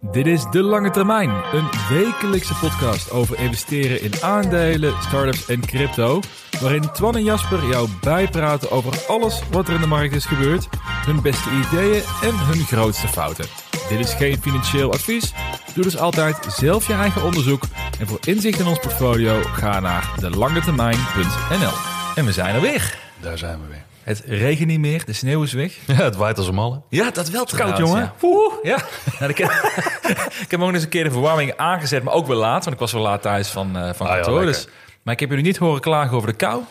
Dit is De Lange Termijn, een wekelijkse podcast over investeren in aandelen, startups en crypto. Waarin Twan en Jasper jou bijpraten over alles wat er in de markt is gebeurd, hun beste ideeën en hun grootste fouten. Dit is geen financieel advies. Doe dus altijd zelf je eigen onderzoek. En voor inzicht in ons portfolio ga naar delangetermijn.nl. En we zijn er weer. Daar zijn we weer. Het regent niet meer, de sneeuw is weg. Ja, het waait als een malle. Ja, dat wel trouwens. koud, jongen. Ja. Oeh, ja. Nou, ik, heb, ik heb ook eens een keer de verwarming aangezet, maar ook wel laat. Want ik was wel laat thuis van, eh van Ah, kantoor. dus, maar ik heb jullie niet horen klagen over de kou.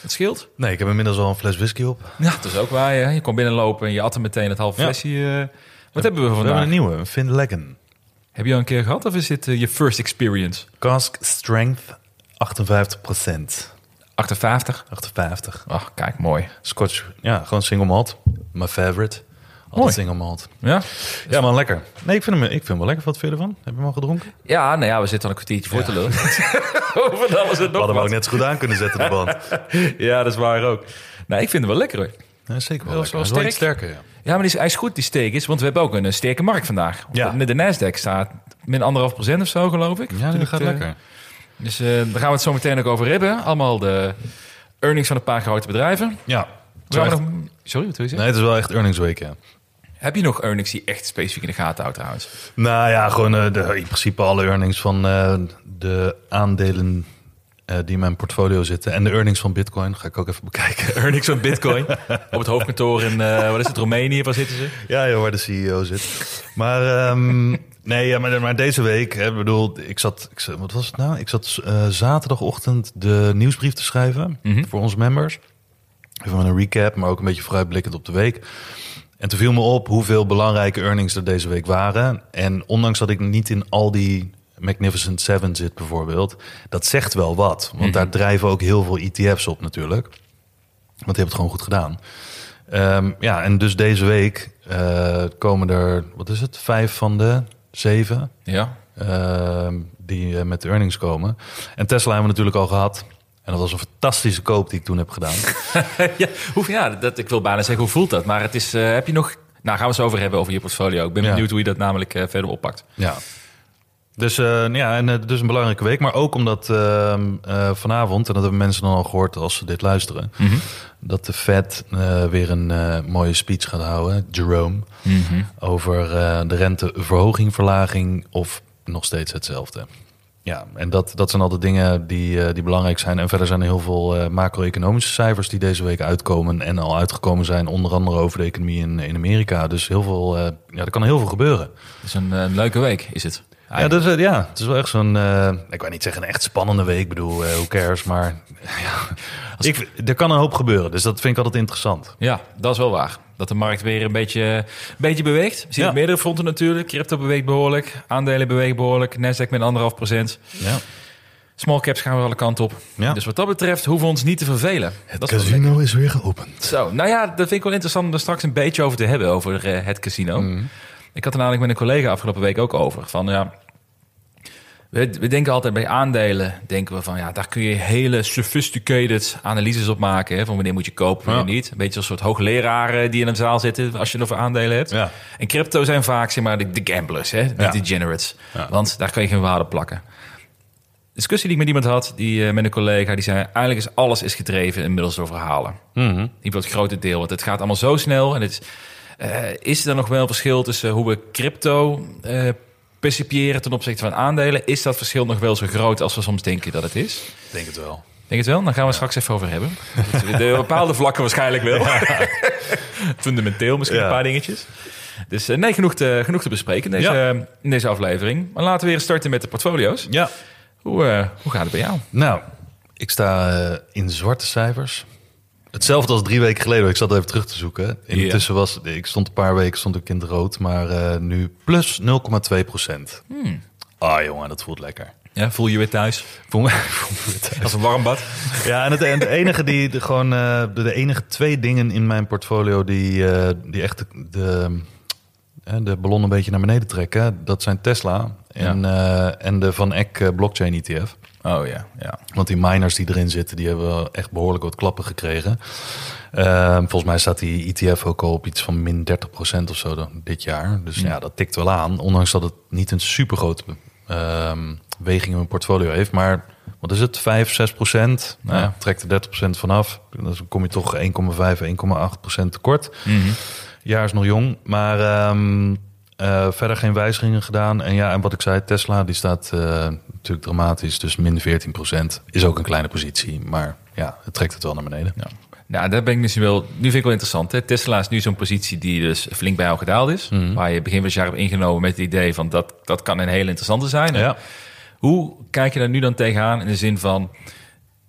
Het scheelt. Nee, ik heb inmiddels al een fles whisky op. Ja, dat is ook waar. Je, je kon binnenlopen en je at er meteen het halve Ja. flesje. eh. wat hebben we We vandaag? hebben een nieuwe, een Finn Leggen. Heb je al een keer gehad of is dit eh, je first experience? Cask Strength 58 58? 58. Ach, kijk, mooi. Scotch, ja, gewoon single malt. My favorite. Altijd Mooi. single malt. Ja? Ja, man, lekker. Nee, ik vind hem, ik vind hem wel lekker. Wat vind je ervan? Heb je hem al gedronken? Ja, nou ja, we zitten al een kwartiertje voor te lullen. over alles en We nog hadden hem ook net zo goed aan kunnen zetten, de band. Ja, dat is waar ook. Nou, ik vind hem wel lekker hoor. Ja, zeker wel lekker. wel sterk. sterker, ja. Ja, maar die is, hij is goed, die steek is. Want we hebben ook een eh, sterke markt vandaag. Ja. De, de Nasdaq staat min anderhalf procent of zo, geloof ik. Ja, dat gaat eh, lekker. Dus eh, daar gaan we het zo meteen ook over hebben. Allemaal de earnings van een paar grote bedrijven. Ja. We echt- nog- Sorry, wat wil je zeggen? Nee, het is wel echt earnings week, ja. Heb je nog earnings die echt specifiek in de gaten houdt trouwens? Nou ja, gewoon eh, de, in principe alle earnings van eh, de aandelen die in mijn portfolio zitten. En de earnings van Bitcoin ga ik ook even bekijken. Earnings van bitcoin. Op het hoofdkantoor in, wat is het, Roemenië? Waar zitten ze? Ja, ja, waar de CEO zit. Maar ehm, nee, ja, maar, maar deze week, hè, ik bedoel, ik zat, ik wat was het nou? Ik zat eh, zaterdagochtend de nieuwsbrief te schrijven Mhm. voor onze members. Even een recap, maar ook een beetje vooruitblikkend op de week. En toen viel me op hoeveel belangrijke earnings er deze week waren. En ondanks dat ik niet in al die Magnificent Seven zit bijvoorbeeld, dat zegt wel wat. Want daar drijven ook heel veel ETF's op natuurlijk. Want die hebben het gewoon goed gedaan. Ehm, ja, en dus deze week eh, komen er, wat is het, vijf van de zeven Ja. ehm, die eh, met de earnings komen. En Tesla hebben we natuurlijk al gehad. En dat was een fantastische koop die ik toen heb gedaan. ja, hoe, ja dat, ik wil bijna zeggen, hoe voelt dat? Maar het is, eh, heb je nog... Nou, gaan we het over hebben, over je portfolio. Ik ben Ja. benieuwd hoe je dat namelijk eh, verder oppakt. ja. Dus, eh, ja, en, eh, dus een belangrijke week. Maar ook omdat ehm, eh, vanavond, en dat hebben mensen dan al gehoord als ze dit luisteren... dat de Fed weer een mooie speech gaat houden, Jerome... over eh, de renteverhoging, verlaging of nog steeds hetzelfde. Ja, en dat, dat zijn altijd dingen die, die belangrijk zijn. En verder zijn er heel veel macro-economische cijfers die deze week uitkomen en al uitgekomen zijn, onder andere over de economie in, in Amerika. Dus heel veel, ja, er kan heel veel gebeuren. Het is een leuke week, is het? Ja, dus, eh, ja, het is wel echt zo'n, eh, ik wil niet zeggen een echt spannende week, ik bedoel, eh who cares, maar ja, ik, er kan een hoop gebeuren. Dus dat vind ik altijd interessant. Ja, dat is wel waar. Dat de markt weer een beetje, een beetje beweegt. We zien Ja. op meerdere fronten natuurlijk. Crypto beweegt behoorlijk. Aandelen bewegen behoorlijk. Nasdaq met anderhalf procent. Ja. Small caps gaan weer alle kanten op. Ja. Dus wat dat betreft hoeven we ons niet te vervelen. dat is wel lekker. is weer geopend. Zo, nou ja, dat vind ik wel interessant om er straks een beetje over te hebben. Over eh, het casino. Ik had er namelijk met een collega afgelopen week ook over. Van ja... We, we denken altijd bij aandelen, denken we van ja, daar kun je hele sophisticated analyses op maken. Hè, van wanneer moet je kopen, wanneer Ja. niet. Een beetje een soort hoogleraren die in een zaal zitten als je het over aandelen hebt. Ja. En crypto zijn vaak zeg maar de, de gamblers, hè, de Ja. degenerates. Want daar kan je geen waarde plakken. Discussie die ik met iemand had, die, eh, met een collega, die zei eigenlijk is alles is gedreven inmiddels door verhalen. Mhm. In ieder het grote deel. Want het gaat allemaal zo snel. En het is, is er nog wel een verschil tussen hoe we crypto eh percipiëren ten opzichte van aandelen? Is dat verschil nog wel zo groot als we soms denken dat het is? Ik denk het wel. Denk het wel? Dan gaan we straks even over hebben. De bepaalde vlakken waarschijnlijk wel. Fundamenteel misschien Ja. een paar dingetjes. Dus eh, nee, genoeg te, genoeg te bespreken in deze, Ja. in deze aflevering. Maar laten we weer starten met de portfolio's. Ja, Hoe, eh, hoe gaat het bij jou? nou, Ik sta eh, in zwarte cijfers. Hetzelfde als drie weken geleden. Ik zat even terug te zoeken. Intussen was ik stond een paar weken stond ik in het rood, maar eh, nu plus 0,2 procent. Ah jongen, dat voelt lekker. Ja, voel je weer thuis? Voel me, voel me weer thuis. Als een warm bad? Ja, en het, en het enige die de, gewoon eh, de, de enige twee dingen in mijn portfolio die, eh, die echt de, de, de ballon een beetje naar beneden trekken, dat zijn Tesla en, en de Van Eck blockchain ETF. Oh ja, ja. Want die miners die erin zitten, die hebben wel echt behoorlijk wat klappen gekregen. Ehm, volgens mij staat die ETF ook al op iets van min 30% of zo dan dit jaar. Dus ja, dat tikt wel aan. Ondanks dat het niet een super grote weging in mijn portfolio heeft. Maar wat is het? 5, 6 procent? Nou, ja, trekt er 30 procent vanaf. Dan kom je toch 1,5, 1,8 procent tekort. Jaar is nog jong, maar ehm, eh, verder geen wijzigingen gedaan. En ja, en wat ik zei, Tesla die staat eh, natuurlijk dramatisch. Dus min 14 procent is ook een kleine positie. Maar ja, het trekt het wel naar beneden. Ja. Nou, daar ben ik misschien wel. Nu vind ik wel interessant. Hè? Tesla is nu zo'n positie die dus flink bij jou gedaald is. Waar je begin van het jaar hebt ingenomen met het idee van dat, dat kan een hele interessante zijn. hè? Ja. Hoe kijk je daar nu dan tegenaan in de zin van...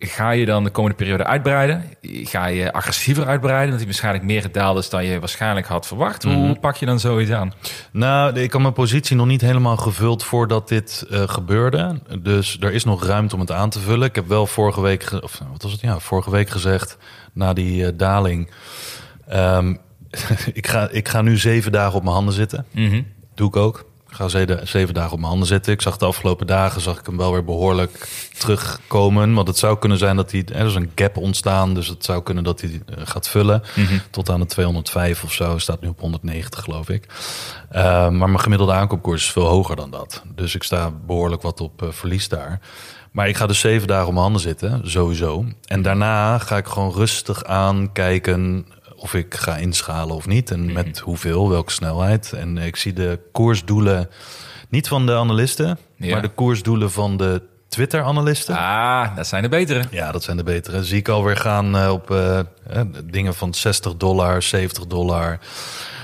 Ga je dan de komende periode uitbreiden? Ga je agressiever uitbreiden? Dat hij waarschijnlijk meer gedaald is dan je waarschijnlijk had verwacht. Hoe pak je dan zoiets aan? Nou, ik had mijn positie nog niet helemaal gevuld voordat dit eh, gebeurde. Dus er is nog ruimte om het aan te vullen. Ik heb wel vorige week, of wat was het? Ja, vorige week gezegd, na die eh, daling. ehm, ik, ga, ik ga nu zeven dagen op mijn handen zitten. Doe ik ook. Ik ga zeven, zeven dagen op mijn handen zitten. Ik zag de afgelopen dagen zag ik hem wel weer behoorlijk terugkomen. Want het zou kunnen zijn dat hij. Er is een gap ontstaan. Dus het zou kunnen dat hij eh, gaat vullen. Tot aan de 205 of zo. Staat nu op 190, geloof ik. Uh, maar mijn gemiddelde aankoopkoers is veel hoger dan dat. Dus ik sta behoorlijk wat op uh, verlies daar. Maar ik ga dus zeven dagen op mijn handen zitten, sowieso. En daarna ga ik gewoon rustig aan kijken of ik ga inschalen of niet. En met hoeveel, welke snelheid. En ik zie de koersdoelen niet van de analisten, Ja. maar de koersdoelen van de Twitter-analisten. Ah, dat zijn de betere. Ja, dat zijn de betere. Zie ik alweer gaan eh, op eh, eh, dingen van 60 dollar, 70 dollar.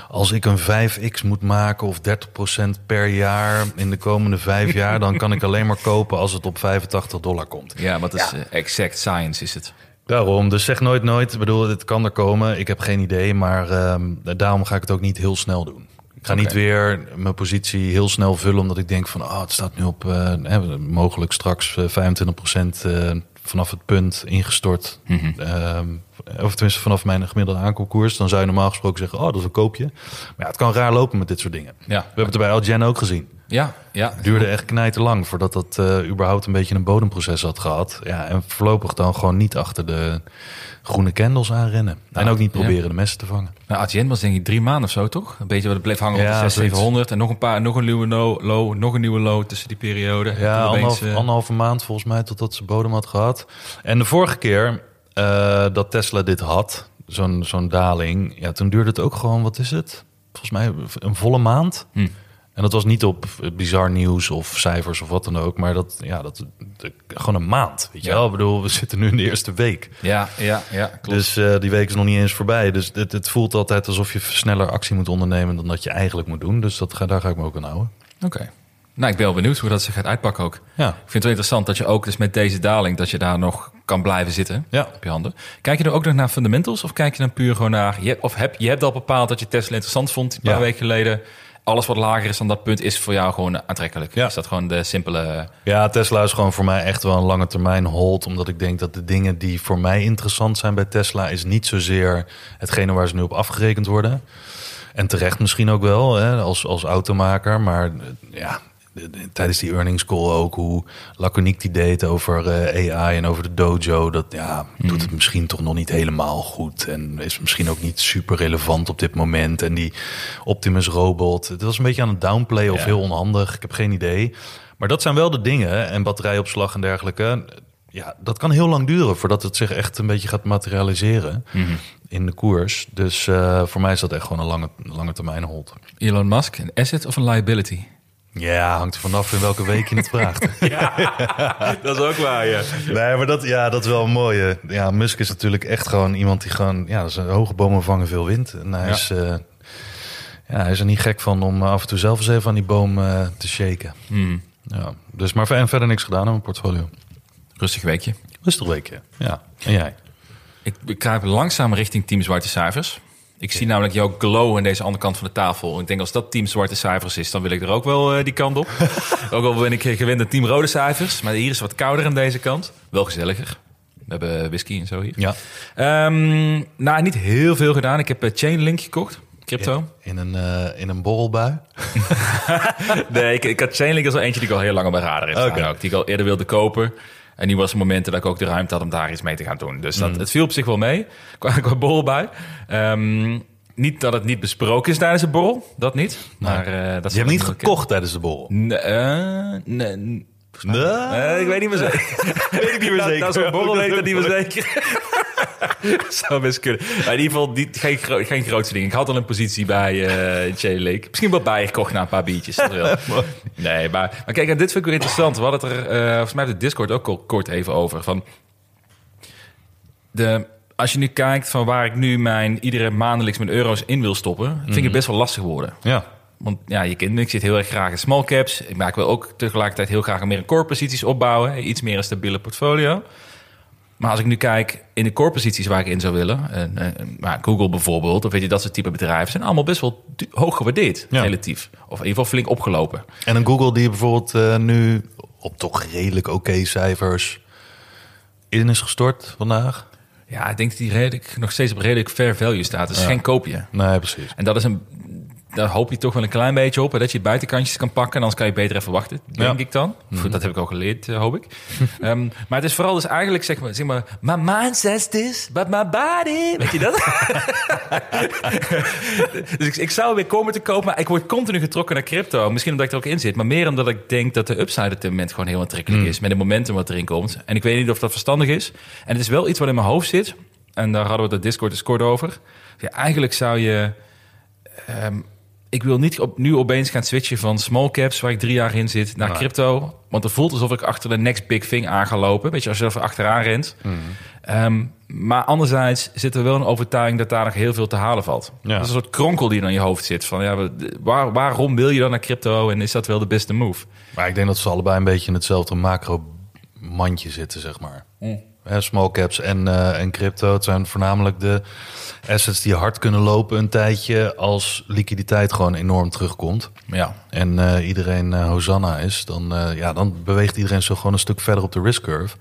Als ik een 5x moet maken of 30% per jaar in de komende vijf jaar, dan kan ik alleen maar kopen als het op 85 dollar komt. Ja, wat is exact science is het. Daarom, dus zeg nooit nooit. Ik bedoel, het kan er komen. Ik heb geen idee, maar ehm, daarom ga ik het ook niet heel snel doen. Ik ga niet weer mijn positie heel snel vullen, omdat ik denk van, oh, het staat nu op eh, mogelijk straks eh, 25% eh, vanaf het punt ingestort. Ehm, of tenminste vanaf mijn gemiddelde aankoopkoers. Dan zou je normaal gesproken zeggen, oh, dat is een koopje. Maar ja, het kan raar lopen met dit soort dingen. Ja. We hebben het er bij Algen ook gezien. Ja, ja. Het duurde echt knijterlang voordat dat eh, überhaupt een beetje een bodemproces had gehad. Ja, en voorlopig dan gewoon niet achter de groene candles aanrennen. en ook niet ja. proberen de messen te vangen. Nou, ATN was denk ik drie maanden of zo, toch? Een beetje wat het bleef hangen op Ja, de 6, zoiets. 700. En nog een paar, nog een nieuwe low, low, nog een nieuwe low tussen die periode. Ja, anderhalf, eh, anderhalve maand volgens mij totdat ze bodem had gehad. En de vorige keer eh, dat Tesla dit had, zo'n zo'n daling, ja, toen duurde het ook gewoon, wat is het? Volgens mij een volle maand. Hm. En dat was niet op bizar nieuws of cijfers of wat dan ook, maar dat, ja, dat, dat- gewoon een maand. Weet je Ja. wel? Ik bedoel, we zitten nu in de eerste week. Ja, ja, ja, klopt. Dus eh, die week is nog niet eens voorbij. Dus het, het voelt altijd alsof je sneller actie moet ondernemen dan dat je eigenlijk moet doen. Dus dat ga, daar ga ik me ook aan houden. Oké. Nou, ik ben wel benieuwd hoe dat zich gaat uitpakken ook. Ja. Ik vind het wel interessant dat je ook dus met deze daling... dat je daar nog kan blijven zitten Ja. op je handen. Kijk je er ook nog naar fundamentals of kijk je dan puur gewoon naar... Je, of heb, je hebt al bepaald dat je Tesla interessant vond een paar Ja. weken geleden. Alles wat lager is dan dat punt is voor jou gewoon aantrekkelijk. Ja. Is dat gewoon de simpele... Ja, Tesla is gewoon voor mij echt wel een lange termijn hold. Omdat ik denk dat de dingen die voor mij interessant zijn bij Tesla... is niet zozeer hetgene waar ze nu op afgerekend worden. En terecht misschien ook wel, hè, als, als automaker. Maar ja, tijdens die earnings call ook... hoe laconiek die deed over eh, AI en over de dojo... dat ja, doet het misschien toch nog niet helemaal goed. En is misschien ook niet super relevant op dit moment. En die Optimus robot, het was een beetje aan het downplayen of Ja. heel onhandig. Ik heb geen idee. Maar dat zijn wel de dingen. En batterijopslag en dergelijke. Ja, dat kan heel lang duren voordat het zich echt een beetje gaat materialiseren in de koers. Dus eh, voor mij is dat echt gewoon een lange, lange termijn hold. Elon Musk, een asset of een liability? Ja, hangt er vanaf in welke week je het vraagt. Dat is ook waar, ja. nee, maar dat, ja, dat is wel een mooie. Ja, Musk is natuurlijk echt gewoon iemand die gewoon... Ja, dat is een hoge bomen vangen veel wind. En hij, Ja. is, eh, ja, hij is er niet gek van om af en toe zelf eens even aan die boom eh, te shaken. Hmm. Ja, dus maar verder niks gedaan aan mijn portfolio. Rustig weekje. Rustig weekje. Ja. En jij? Ik, ik kruip langzaam richting Team Zwarte Cijfers. Ik zie namelijk jouw glow aan deze andere kant van de tafel. Ik denk als dat Team Zwarte Cijfers is, dan wil ik er ook wel eh, die kant op. ook al ben ik gewend aan Team Rode Cijfers. Maar hier is wat kouder aan deze kant. Wel gezelliger. We hebben whisky en zo hier. Ja. Ehm, nou, niet heel veel gedaan. Ik heb uh, Chainlink gekocht. Crypto. In een, eh, in een borrelbui? nee, ik, ik had Chainlink als wel eentje die ik al heel lang op mijn radar heb ook. Die ik al eerder wilde kopen. En die was het momenten dat ik ook de ruimte had om daar iets mee te gaan doen. Dus dat, Mm. het viel op zich wel mee. Qua, qua borrel bij. Ehm, niet dat het niet besproken is tijdens de borrel. Dat niet. Maar, eh, dat is Je hebt niet gekocht tijdens de borrel? Nee, eh, nee. Eh, ik weet niet meer zeker. weet ik niet meer Dat- zeker. Dat is een borrel, weet ik dat niet meer zeker. Zou best kunnen. Maar in ieder geval geen, gro- geen grootste ding. Ik had al een positie bij eh Jay Lake. Misschien wel bijgekocht na een paar biertjes. dat wel. nee, maar, maar kijk, en dit vind ik weer interessant. We hadden het er eh, volgens mij op de Discord ook kort even over. Van de, als je nu kijkt van waar ik nu mijn iedere maandelijks mijn euro's in wil stoppen, vind ik het best wel lastig worden. Ja. Want ja, je kent me, ik zit heel erg graag in small caps. Ik maak wel ook tegelijkertijd heel graag meer in core posities opbouwen. Iets meer een stabiele portfolio. Maar als ik nu kijk in de core posities waar ik in zou willen, en, en, maar Google bijvoorbeeld, of weet je, dat soort type bedrijven zijn allemaal best wel hoog gewaardeerd, Ja. relatief. Of in ieder geval flink opgelopen. En een Google die bijvoorbeeld eh, nu op toch redelijk oké cijfers in is gestort vandaag? Ja, ik denk dat die redelijk, nog steeds op redelijk fair value staat. Dus Ja. geen koopje. Nee, precies. En dat is een, daar hoop je toch wel een klein beetje op. hè, Dat je buitenkantjes kan pakken. En anders kan je beter even wachten, denk Ja. ik dan. Goed, dat heb ik ook geleerd, eh, hoop ik. Ehm, maar het is vooral dus eigenlijk, zeg maar... Zeg maar my mind says this, but my body... Weet je dat? dus ik, ik zou weer komen te kopen, maar ik word continu getrokken naar crypto. Misschien omdat ik er ook in zit. Maar meer omdat ik denk dat de upside op dit moment gewoon heel aantrekkelijk is. Met het momentum wat erin komt. En ik weet niet of dat verstandig is. En het is wel iets wat in mijn hoofd zit. En daar hadden we het op Discord dus kort over. Ja, eigenlijk zou je... Ehm, ik wil niet op, nu opeens gaan switchen van small caps, waar ik drie jaar in zit, naar crypto. Want het voelt alsof ik achter de next big thing aan ga lopen. Weet je, als je er achteraan rent. Ehm, maar anderzijds zit er wel een overtuiging dat daar nog heel veel te halen valt. Ja. Dat is een soort kronkel die dan in je hoofd zit. Van, ja, waar, waarom wil je dan naar crypto en is dat wel de beste move? Maar ik denk dat ze allebei een beetje in hetzelfde macro-mandje zitten, zeg maar. Small caps en, eh, en crypto. Het zijn voornamelijk de assets die hard kunnen lopen een tijdje als liquiditeit gewoon enorm terugkomt. Ja, En eh, iedereen eh, Hosanna is, dan, ja, dan beweegt iedereen zo gewoon een stuk verder op de risk curve.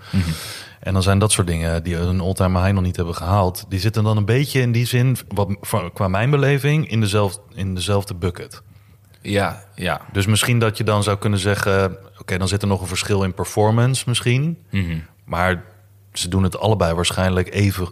En dan zijn dat soort dingen die een all-time high nog niet hebben gehaald, die zitten dan een beetje in die zin, wat, qua mijn beleving, in dezelfde, in dezelfde bucket. ja, ja. Dus misschien dat je dan zou kunnen zeggen: oké, dan zit er nog een verschil in performance misschien. Mhm. Maar ze doen het allebei waarschijnlijk even.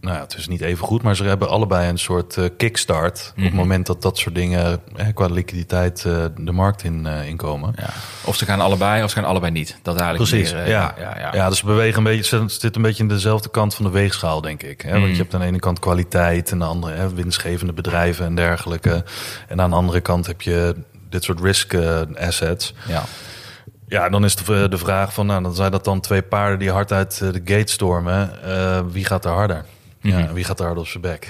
Nou ja, het is niet even goed, maar ze hebben allebei een soort eh, kickstart. Op het moment dat dat soort dingen eh, qua liquiditeit eh, de markt in eh, inkomen. ja. Of ze gaan allebei, of ze gaan allebei niet. Dat eigenlijk Precies, meer, ja. ja, ja. Ja, dus ze bewegen een beetje, ze zitten een beetje in dezelfde kant van de weegschaal, denk ik. Hè? Want je hebt aan de ene kant kwaliteit en aan de andere hè, winstgevende bedrijven en dergelijke. En aan de andere kant heb je dit soort risk assets. ja. Ja, dan is de, de vraag van, nou, dan zijn dat dan twee paarden die hard uit eh, de gate stormen. Eh, wie gaat er harder? Ja, wie gaat er harder op zijn bek?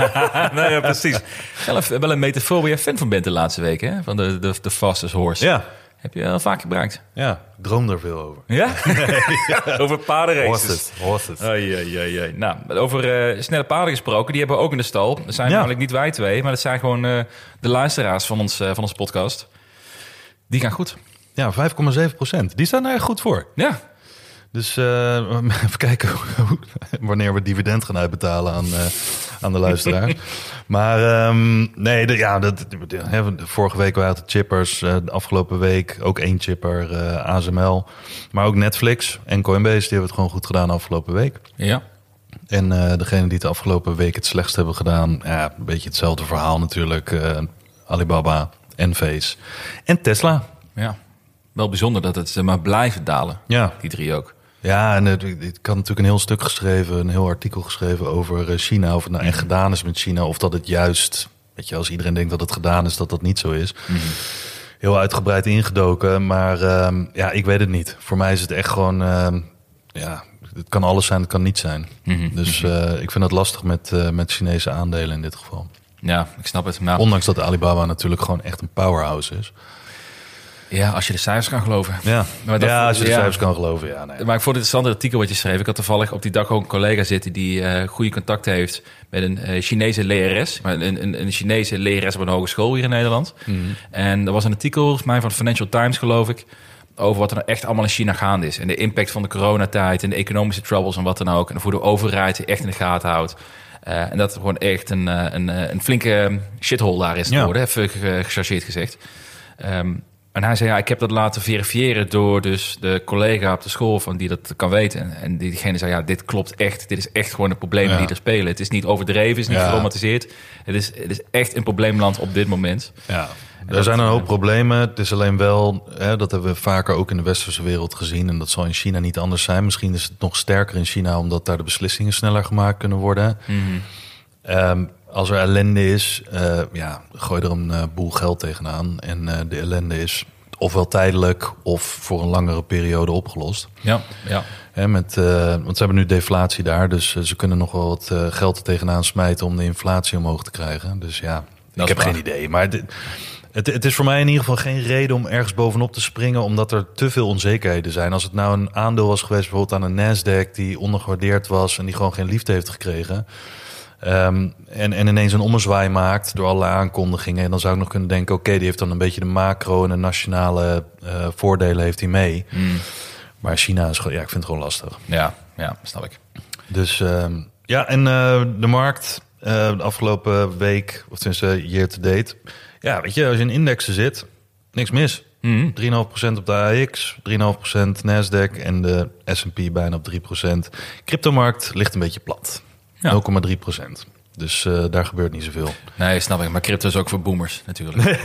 nee, ja, precies. Wel een, wel een metafoor waar je fan van bent de laatste weken, hè? Van de, de, de fastest horse. Ja, Heb je al vaak gebruikt? ja, ik droom er veel over. Ja? Over paardenraces. Horses, horses. Nou, over eh, snelle paarden gesproken, die hebben we ook in de stal. Dat zijn Ja. namelijk niet wij twee, maar dat zijn gewoon eh, de luisteraars van, ons, eh, van onze podcast. Die gaan goed. Ja, 5,7 procent. Die staan er goed voor. Ja, Dus eh, even kijken hoe- wanneer we dividend gaan uitbetalen aan, eh, aan de luisteraars. maar ehm, nee, de, ja, dat, de- vorige week waren het chippers. eh, de afgelopen week ook één chipper, ASML. Maar ook Netflix en Coinbase, die hebben het gewoon goed gedaan de afgelopen week. ja. En degene die het de afgelopen week het slechtst hebben gedaan, ja, een beetje hetzelfde verhaal natuurlijk. Alibaba, Enphase en Tesla. ja. Wel bijzonder dat het maar blijven dalen. Ja, Die drie ook. Ja, en het- ik had natuurlijk een heel stuk geschreven, een heel artikel geschreven over eh, China. Of het nou echt gedaan is met China, of dat het juist, weet je, als iedereen denkt dat het gedaan is, dat dat niet zo is. Heel uitgebreid ingedoken, maar ehm, ja, ik weet het niet. Voor mij is het echt gewoon, ehm, ja, het kan alles zijn, het kan niet zijn. Dus eh, ik vind het lastig met, eh, met Chinese aandelen in dit geval. Ja, ik snap het. Maar Ondanks dat Alibaba natuurlijk gewoon echt een powerhouse is. Ja, als je de cijfers kan geloven. Ja, Maar dat- ja als je de ja. cijfers kan geloven. Ja, nee. Maar ik vond het een interessant artikel wat je schreef. Ik had toevallig op die dag ook een collega zitten die eh goede contact heeft met een eh, Chinese lerares. Maar Een, een, een Chinese lerares op een hogeschool hier in Nederland. En er was een artikel, volgens mij van Financial Times geloof ik, over wat er nou echt allemaal in China gaande is. En de impact van de coronatijd en de economische troubles en wat dan ook. En hoe de overheid echt in de gaten houdt. Eh, en dat het gewoon echt een, een, een flinke shithole daar is Ja. geworden, even ge- gechargeerd gezegd. Ehm, en hij zei, ja, ik heb dat laten verifiëren door dus de collega op de school van die dat kan weten. En, en diegene zei, ja, dit klopt echt. Dit is echt gewoon de problemen Ja. die er spelen. Het is niet overdreven, het is niet Ja. geromantiseerd. Het is, het is echt een probleemland op dit moment. Ja, er zijn een hoop problemen. Het is alleen wel, hè, dat hebben we vaker ook in de westerse wereld gezien. En dat zal in China niet anders zijn. Misschien is het nog sterker in China, omdat daar de beslissingen sneller gemaakt kunnen worden. Ehm, als er ellende is, eh, ja, gooi er een eh, boel geld tegenaan. En eh, de ellende is ofwel tijdelijk of voor een langere periode opgelost. Ja, ja. Hè, met, want ze hebben nu deflatie daar, dus ze kunnen nog wel wat geld tegenaan smijten om de inflatie omhoog te krijgen. Dus ja, ik heb geen idee. Maar dit- het, het is voor mij in ieder geval geen reden om ergens bovenop te springen, omdat er te veel onzekerheden zijn. Als het nou een aandeel was geweest, bijvoorbeeld aan een Nasdaq, die ondergewaardeerd was en die gewoon geen liefde heeft gekregen. Ehm, en, en ineens een ommezwaai maakt door alle aankondigingen. En dan zou ik nog kunnen denken: oké, die heeft dan een beetje de macro en de nationale eh, voordelen heeft hij mee. Maar China is gewoon, ja, ik vind het gewoon lastig. Ja, ja, snap ik. Dus ehm, ja, en eh, de markt eh, de afgelopen week, of tenminste year to date. Ja, weet je, als je in indexen zit, niks mis. 3,5% op de AX, 3,5% Nasdaq en de S&P bijna op 3%. Cryptomarkt ligt een beetje plat. Ja. 0,3%. Dus eh, daar gebeurt niet zoveel. Nee, snap ik. Maar crypto is ook voor boomers natuurlijk.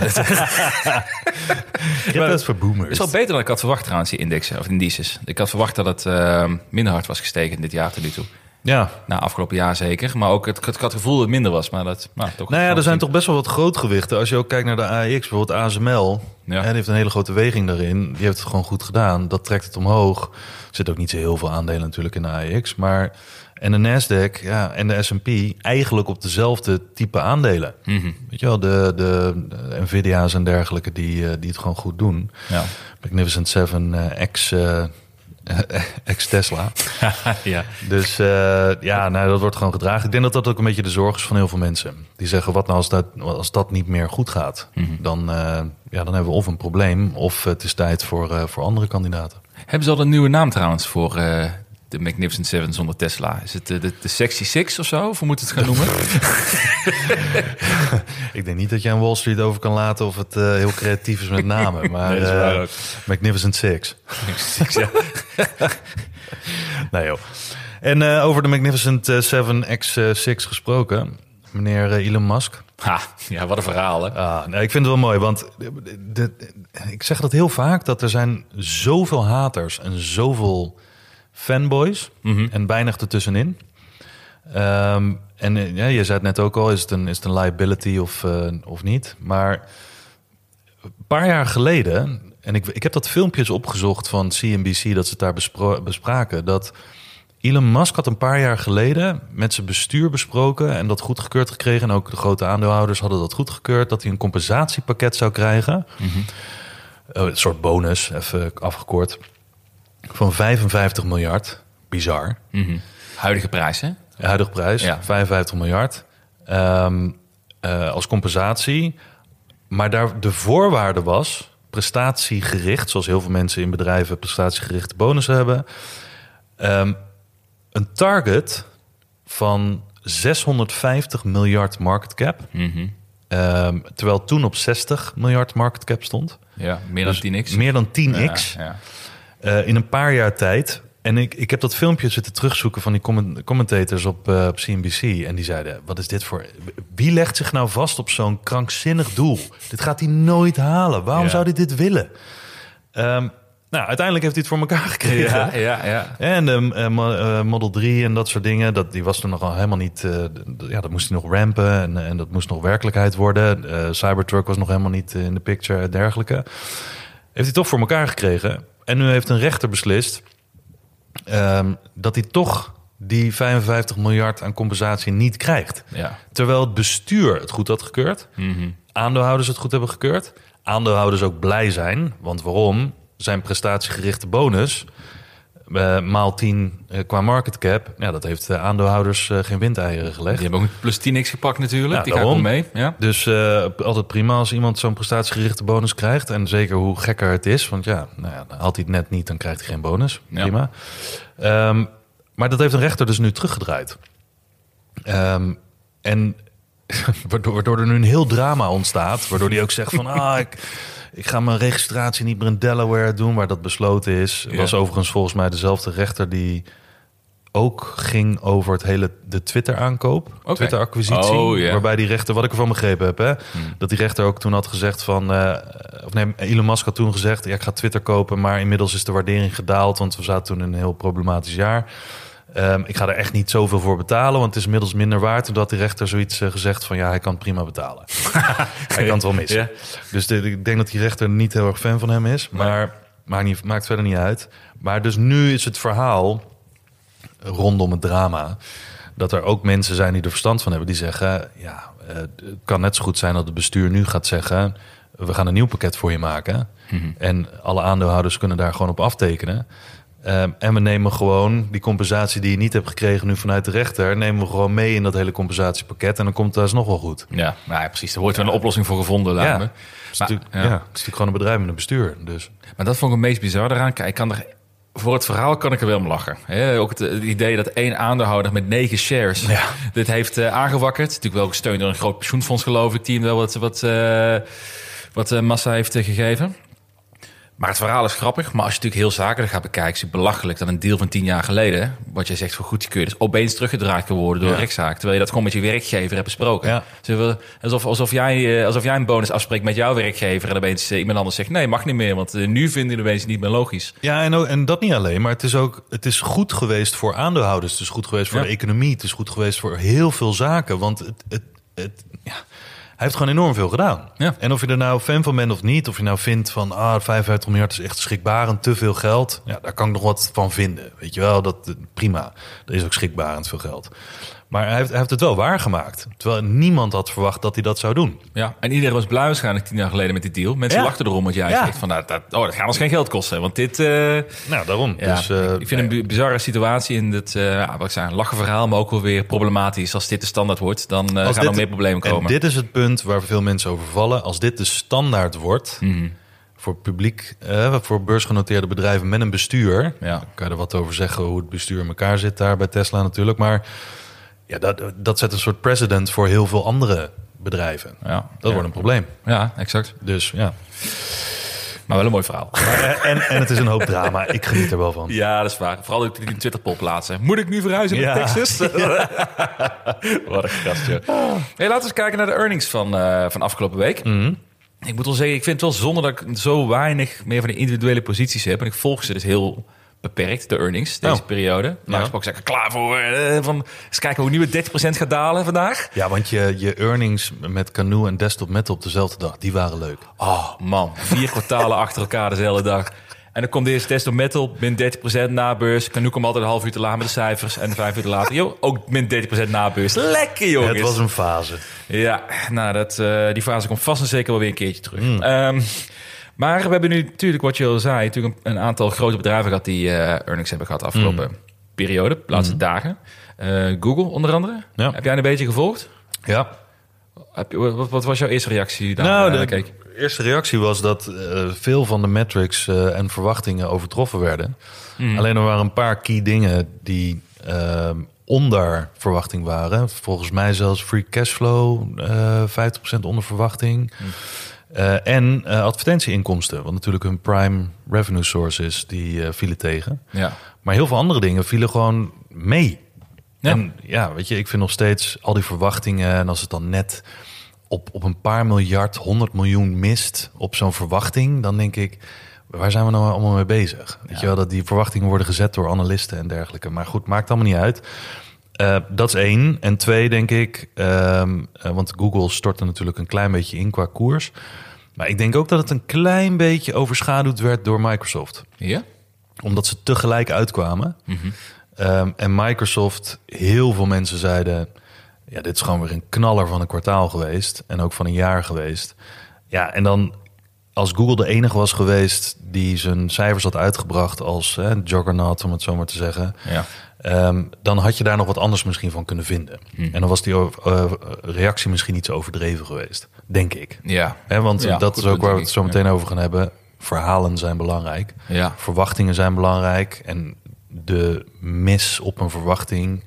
Crypto is voor Het boomers. is wel beter dan ik had verwacht trouwens, die indexen of indices. Ik had verwacht dat het eh, minder hard was gestegen dit jaar tot nu toe. Ja, Nou, afgelopen jaar zeker. Maar ook het, het, gevoel dat het minder was. Maar dat, nou, toch Nou ja, er zijn toch best wel wat grootgewichten. Als je ook kijkt naar de AX, bijvoorbeeld ASML. Ja. Heeft een hele grote weging daarin. Die heeft het gewoon goed gedaan. Dat trekt het omhoog. Er zit ook niet zo heel veel aandelen natuurlijk in de AX. Maar en de Nasdaq ja, en de S&P eigenlijk op dezelfde type aandelen. Mhm. Weet je wel, de, de, de Nvidia's en dergelijke die, eh, die het gewoon goed doen. Ja. Magnificent 7 eh, X, eh, X Tesla. ja. Dus eh, ja, nou, dat wordt gewoon gedragen. Ik denk dat dat ook een beetje de zorg is van heel veel mensen. Die zeggen, wat nou als dat, als dat niet meer goed gaat? dan, eh, ja, dan hebben we of een probleem... of het is tijd voor, eh, voor andere kandidaten. Hebben ze al een nieuwe naam trouwens voor eh, de Magnificent Seven zonder Tesla? Is het de, de, de Sexy Six of zo? Of moet het gaan noemen? Ik denk niet dat je aan Wall Street over kan laten... of het eh, heel creatief is met namen. Maar Nee, eh, ook. Magnificent Six. Six, ja. Nee joh. En eh, over de Magnificent eh, 7 X6 gesproken... meneer eh, Elon Musk... Ha, ja, wat een verhaal hè. Ah, nee, ik vind het wel mooi, want de, de- ik zeg dat heel vaak... dat er zijn zoveel haters en zoveel fanboys... en weinig ertussenin. Ehm, en eh, ja, je zei het net ook al, is het een, is het een liability of, eh, of niet? Maar een paar jaar geleden... en ik, ik heb dat filmpjes opgezocht van CNBC... dat ze het daar bespro- bespraken... dat Elon Musk had een paar jaar geleden met zijn bestuur besproken en dat goedgekeurd gekregen. En ook de grote aandeelhouders hadden dat goedgekeurd. Dat hij een compensatiepakket zou krijgen. Eh, een soort bonus, even afgekort. Van 55 miljard. Bizar. Mhm. Huidige prijs hè? De huidige prijs, Ja. 55 miljard. Ehm, eh, als compensatie. Maar daar de voorwaarde was prestatiegericht, zoals heel veel mensen in bedrijven prestatiegerichte bonussen hebben. Ehm, een target van 650 miljard market cap. Mhm. Ehm, terwijl toen op 60 miljard market cap stond. Ja, meer dan Dus 10x. Meer dan 10x. Ja, ja. Eh, in een paar jaar tijd. En ik, ik heb dat filmpje zitten terugzoeken van die comment- commentators op, eh, op CNBC. En die zeiden, wat is dit voor... Wie legt zich nou vast op zo'n krankzinnig doel? Dit gaat hij nooit halen. Waarom Ja. zou hij dit willen? Ehm, nou, uiteindelijk heeft hij het voor elkaar gekregen. Ja, ja, ja. En de eh, mo- eh, Model 3 en dat soort dingen, dat, die was toen nogal helemaal niet... ja, dat moest hij nog rampen en, en dat moest nog werkelijkheid worden. Cybertruck was nog helemaal niet in de picture en dergelijke. Heeft hij toch voor elkaar gekregen. En nu heeft een rechter beslist ehm, dat hij toch die 55 miljard aan compensatie niet krijgt. ja. Terwijl het bestuur het goed had gekeurd, Mhm. aandeelhouders het goed hebben gekeurd. aandeelhouders ook blij zijn. Want waarom? Zijn prestatiegerichte bonus eh, maal 10 eh, qua market cap... Ja, dat heeft de aandeelhouders eh, geen windeieren gelegd. Die hebben ook plus 10x gepakt natuurlijk. Ja, die gaat daarom. mee. Ja. Dus altijd prima als iemand zo'n prestatiegerichte bonus krijgt. En zeker hoe gekker het is. Want ja, nou ja haalt hij het net niet, dan krijgt hij geen bonus. Ja. Prima. Ehm, maar dat heeft een rechter dus nu teruggedraaid. Ehm, en waardoor, waardoor er nu een heel drama ontstaat. Waardoor hij ook zegt van... ah, ik, ik ga mijn registratie niet meer in Delaware doen... waar dat besloten is. Ja. was overigens volgens mij dezelfde rechter die ook ging over het hele de Twitter-aankoop, Oké. Twitter-acquisitie, Oh, waarbij die rechter, wat ik ervan begrepen heb, hè, Hmm. dat die rechter ook toen had gezegd van, eh, of nee, Elon Musk had toen gezegd, ja, ik ga Twitter kopen, maar inmiddels is de waardering gedaald, want we zaten toen in een heel problematisch jaar. Ehm, ik ga er echt niet zoveel voor betalen, want het is inmiddels minder waard. Had die rechter zoiets eh, gezegd van, ja, hij kan het prima betalen. hij kan het wel missen. Ja. Dus de- ik denk dat die rechter niet heel erg fan van hem is. Maar maakt, niet, maakt verder niet uit. Maar dus nu is het verhaal rondom het drama... dat er ook mensen zijn die er verstand van hebben... die zeggen, ja, eh, het kan net zo goed zijn dat het bestuur nu gaat zeggen... we gaan een nieuw pakket voor je maken. En alle aandeelhouders kunnen daar gewoon op aftekenen. Ehm, en we nemen gewoon die compensatie die je niet hebt gekregen... nu vanuit de rechter... nemen we gewoon mee in dat hele compensatiepakket... en dan komt het alsnog wel goed. Ja, nou ja, precies. Er wordt wel een oplossing voor gevonden, Ja. Het Maar, ja. ja. het is natuurlijk gewoon een bedrijf met een bestuur. Dus Maar dat vond ik het meest bizar eraan. Kijk, ik kan er, voor het verhaal kan ik er wel om lachen. Ook het, het idee dat één aandeelhouder met negen shares Ja. dit heeft eh, aangewakkerd. Natuurlijk wel gesteund door een groot pensioenfonds, geloof ik, die hem wel wat, wat, eh, wat eh, massa heeft gegeven. Maar het verhaal is grappig. Maar als je natuurlijk heel zakelijk gaat bekijken, is het belachelijk dat een deal van tien jaar geleden, wat jij zegt voor goedkeurd is, opeens teruggedraaid kan worden door Ja. rechtszaak. Terwijl je dat gewoon met je werkgever hebt besproken. Ja. We- Alsof, alsof, jij, eh, alsof jij een bonus afspreekt met jouw werkgever en opeens eh, iemand anders zegt nee, mag niet meer, want eh, nu vinden we opeens niet meer logisch. Ja, en, ook- en dat niet alleen, maar het is ook het is goed geweest voor aandeelhouders. Het is goed geweest voor Ja. de economie. Het is goed geweest voor heel veel zaken. Want het, het, het, ja, heeft gewoon enorm veel gedaan. Ja. En of je er nou fan van bent of niet, of je nou vindt van ah, 55 miljard is echt schrikbarend, te veel geld. Ja, daar kan ik nog wat van vinden. Weet je wel, dat prima. Er is ook schrikbarend veel geld. Maar hij heeft, hij heeft het wel waargemaakt. Terwijl niemand had verwacht dat hij dat zou doen. Ja, en iedereen was blij waarschijnlijk tien jaar geleden met die deal. Mensen Ja. lachten erom, want jij Ja. zegt van, nou, dat, oh, dat gaat ons geen geld kosten. Want dit, eh, Nou, daarom. ja, dus, eh, ik vind een bi- bizarre situatie in dit, eh ja, wat ik zei, een lachenverhaal, maar ook wel weer problematisch. Als dit de standaard wordt, dan gaan er meer problemen komen. En dit is het punt waar veel mensen over vallen. Als dit de standaard wordt Mhm. voor publiek, eh, voor beursgenoteerde bedrijven met een bestuur, Ja. dan kan je er wat over zeggen hoe het bestuur in elkaar zit daar bij Tesla natuurlijk. Maar ja, dat, dat zet een soort precedent voor heel veel andere bedrijven. Ja, Dat ja. wordt een probleem. Ja, exact. Dus ja. Maar wel een mooi verhaal. Maar, eh, en, en het is een hoop drama. Ik geniet er wel van. Ja, dat is waar. Vooral dat ik die Twitter-poll plaatsen. Moet ik nu verhuizen naar Ja. Texas? Wat een gast, joh. Hey, laten we eens kijken naar de earnings van, eh, van afgelopen week. Mhm. Ik moet wel zeggen, ik vind het wel zonde dat ik zo weinig meer van de individuele posities heb. En ik volg ze dus heel beperkt, de earnings, deze Oh. periode. Maar Ja. ik klaar voor. eh, van, eens kijken hoe nieuwe 30% gaat dalen vandaag. Ja, want je, je earnings met Canoe en Desktop Metal op dezelfde dag, die waren leuk. Oh man, vier kwartalen achter elkaar dezelfde dag. En dan komt deze test op metal, min 30% na beurs. Canoe komt altijd een half uur te laat met de cijfers. En vijf uur te later, joh, ook min 30% na beurs. Lekker jongens. Het was een fase. Ja, nou, dat, eh, die fase komt vast en zeker wel weer een keertje terug. Ehm, maar we hebben nu natuurlijk, wat je al zei, natuurlijk een, een aantal grote bedrijven gehad die eh, earnings hebben gehad de afgelopen periode, de laatste dagen. Eh, Google onder andere. Ja. Heb jij een beetje gevolgd? Ja, Heb je, wat, wat was jouw eerste reactie daar? Nou, naar de keek? eerste reactie was dat eh, veel van de metrics eh, en verwachtingen overtroffen werden. Alleen er waren een paar key dingen die eh, onder verwachting waren. Volgens mij zelfs free cashflow, eh 50% onder verwachting. Eh, en eh, advertentieinkomsten, wat natuurlijk hun prime revenue source is, die eh, vielen tegen. Ja. Maar heel veel andere dingen vielen gewoon mee. Ja. En ja, weet je, ik vind nog steeds al die verwachtingen... en als het dan net op, op een paar miljard, 100 miljoen mist op zo'n verwachting... dan denk ik, waar zijn we nou allemaal mee bezig? Weet je wel, dat die verwachtingen worden gezet door analisten en dergelijke. Maar goed, maakt allemaal niet uit. Eh, dat is één. En twee, denk ik, eh, want Google stortte natuurlijk een klein beetje in qua koers... Maar ik denk ook dat het een klein beetje overschaduwd werd door Microsoft Ja? omdat ze tegelijk uitkwamen. Ehm, en Microsoft, heel veel mensen zeiden... ja, dit is gewoon weer een knaller van een kwartaal geweest. En ook van een jaar geweest. Ja, en dan als Google de enige was geweest die zijn cijfers had uitgebracht als hè, juggernaut, om het zo maar te zeggen, Ja. Ehm, dan had je daar nog wat anders misschien van kunnen vinden. En dan was die eh, reactie misschien iets overdreven geweest, denk ik. Ja. Want Ja, dat is ook waar we het zo meteen over gaan hebben. Verhalen zijn belangrijk. Ja. Verwachtingen zijn belangrijk. En de mis op een verwachting